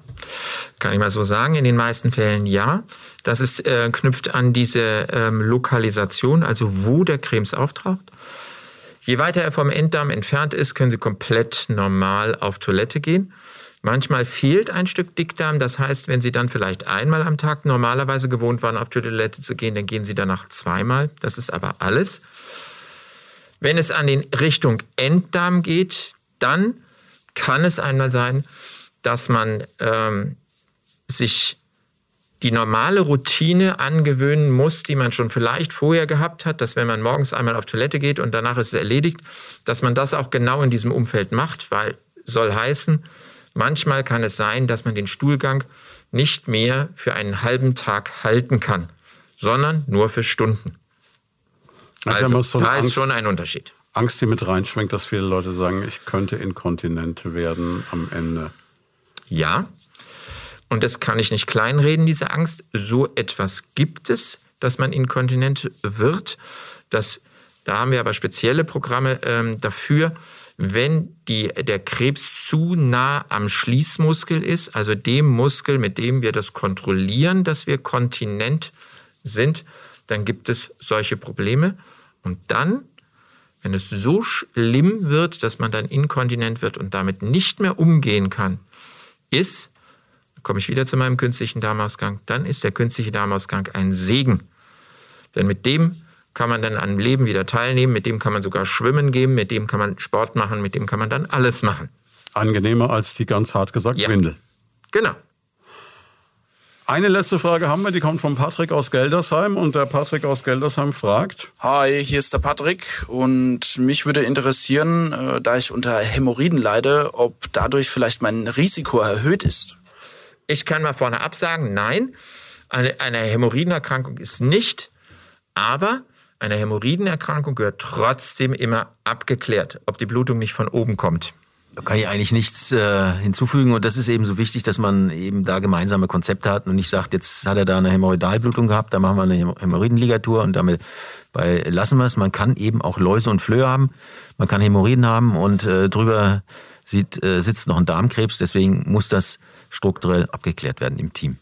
kann ich mal so sagen. In den meisten Fällen ja. Das ist, äh, knüpft an diese ähm, Lokalisation, also wo der Krebs auftaucht. Je weiter er vom Enddarm entfernt ist, können Sie komplett normal auf Toilette gehen. Manchmal fehlt ein Stück Dickdarm. Das heißt, wenn Sie dann vielleicht einmal am Tag normalerweise gewohnt waren, auf Toilette zu gehen, dann gehen Sie danach zweimal. Das ist aber alles. Wenn es an den Richtung Enddarm geht, dann kann es einmal sein, dass man ähm, sich die normale Routine angewöhnen muss, die man schon vielleicht vorher gehabt hat, dass wenn man morgens einmal auf Toilette geht und danach ist es erledigt, dass man das auch genau in diesem Umfeld macht, weil soll heißen, manchmal kann es sein, dass man den Stuhlgang nicht mehr für einen halben Tag halten kann, sondern nur für Stunden.
Also, also so
da
Angst,
ist schon ein Unterschied.
Angst, die mit reinschwenkt, dass viele Leute sagen, ich könnte inkontinent werden am Ende.
Ja, und das kann ich nicht kleinreden, diese Angst. So etwas gibt es, dass man inkontinent wird. Das, da haben wir aber spezielle Programme ähm, dafür. Wenn die, der Krebs zu nah am Schließmuskel ist, also dem Muskel, mit dem wir das kontrollieren, dass wir kontinent sind, dann gibt es solche Probleme. Und dann, wenn es so schlimm wird, dass man dann inkontinent wird und damit nicht mehr umgehen kann, ist komme ich wieder zu meinem künstlichen Darmausgang, dann ist der künstliche Darmausgang ein Segen. Denn mit dem kann man dann am Leben wieder teilnehmen, mit dem kann man sogar schwimmen gehen, mit dem kann man Sport machen, mit dem kann man dann alles machen.
Angenehmer als die ganz hart gesagt ja. Windel.
Genau.
Eine letzte Frage haben wir, die kommt von Patrick aus Geldersheim und der Patrick aus Geldersheim fragt.
Hi, hier ist der Patrick und mich würde interessieren, äh, da ich unter Hämorrhoiden leide, ob dadurch vielleicht mein Risiko erhöht ist.
Ich kann mal vorne absagen, nein, eine, eine Hämorrhoidenerkrankung ist nicht, aber eine Hämorrhoidenerkrankung gehört trotzdem immer abgeklärt, ob die Blutung nicht von oben kommt.
Da kann ich eigentlich nichts äh, hinzufügen und das ist eben so wichtig, dass man eben da gemeinsame Konzepte hat und nicht sagt, jetzt hat er da eine Hämorrhoidalblutung gehabt, da machen wir eine Hämorrhoidenligatur und damit bei lassen wir es. Man kann eben auch Läuse und Flöhe haben, man kann Hämorrhoiden haben und äh, drüber sieht, äh, sitzt noch ein Darmkrebs, deswegen muss das strukturell abgeklärt werden im Team.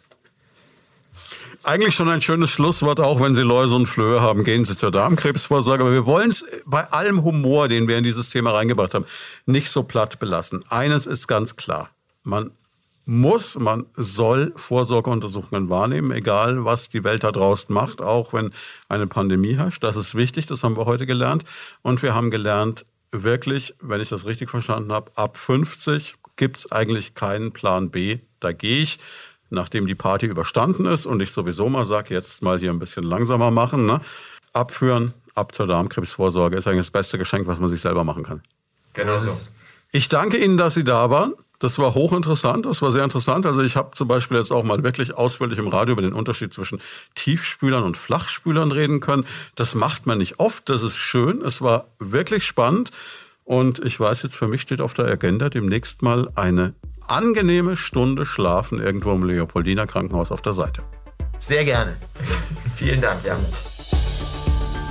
Eigentlich schon ein schönes Schlusswort, auch wenn Sie Läuse und Flöhe haben, gehen Sie zur Darmkrebsvorsorge. Aber wir wollen es bei allem Humor, den wir in dieses Thema reingebracht haben, nicht so platt belassen. Eines ist ganz klar. Man muss, man soll Vorsorgeuntersuchungen wahrnehmen, egal was die Welt da draußen macht, auch wenn eine Pandemie herrscht. Das ist wichtig, das haben wir heute gelernt. Und wir haben gelernt, wirklich, wenn ich das richtig verstanden habe, ab 50 gibt es eigentlich keinen Plan B. Da gehe ich nachdem die Party überstanden ist und ich sowieso mal sage, jetzt mal hier ein bisschen langsamer machen, ne? abführen, ab zur Darmkrebsvorsorge ist eigentlich das beste Geschenk, was man sich selber machen kann.
Genau so.
Ich danke Ihnen, dass Sie da waren. Das war hochinteressant, das war sehr interessant. Also ich habe zum Beispiel jetzt auch mal wirklich ausführlich im Radio über den Unterschied zwischen Tiefspülern und Flachspülern reden können. Das macht man nicht oft, das ist schön. Es war wirklich spannend. Und ich weiß jetzt, für mich steht auf der Agenda demnächst mal eine angenehme Stunde schlafen irgendwo im Leopoldiner Krankenhaus auf der Seite.
Sehr gerne. Vielen Dank, ja.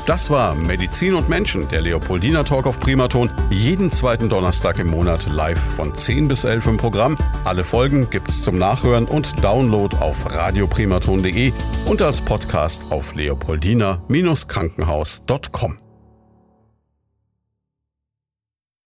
Das war Medizin und Menschen, der Leopoldiner Talk auf Primaton. Jeden zweiten Donnerstag im Monat live von 10 bis 11 im Programm. Alle Folgen gibt's zum Nachhören und Download auf radioprimaton.de und als Podcast auf leopoldiner-krankenhaus.com.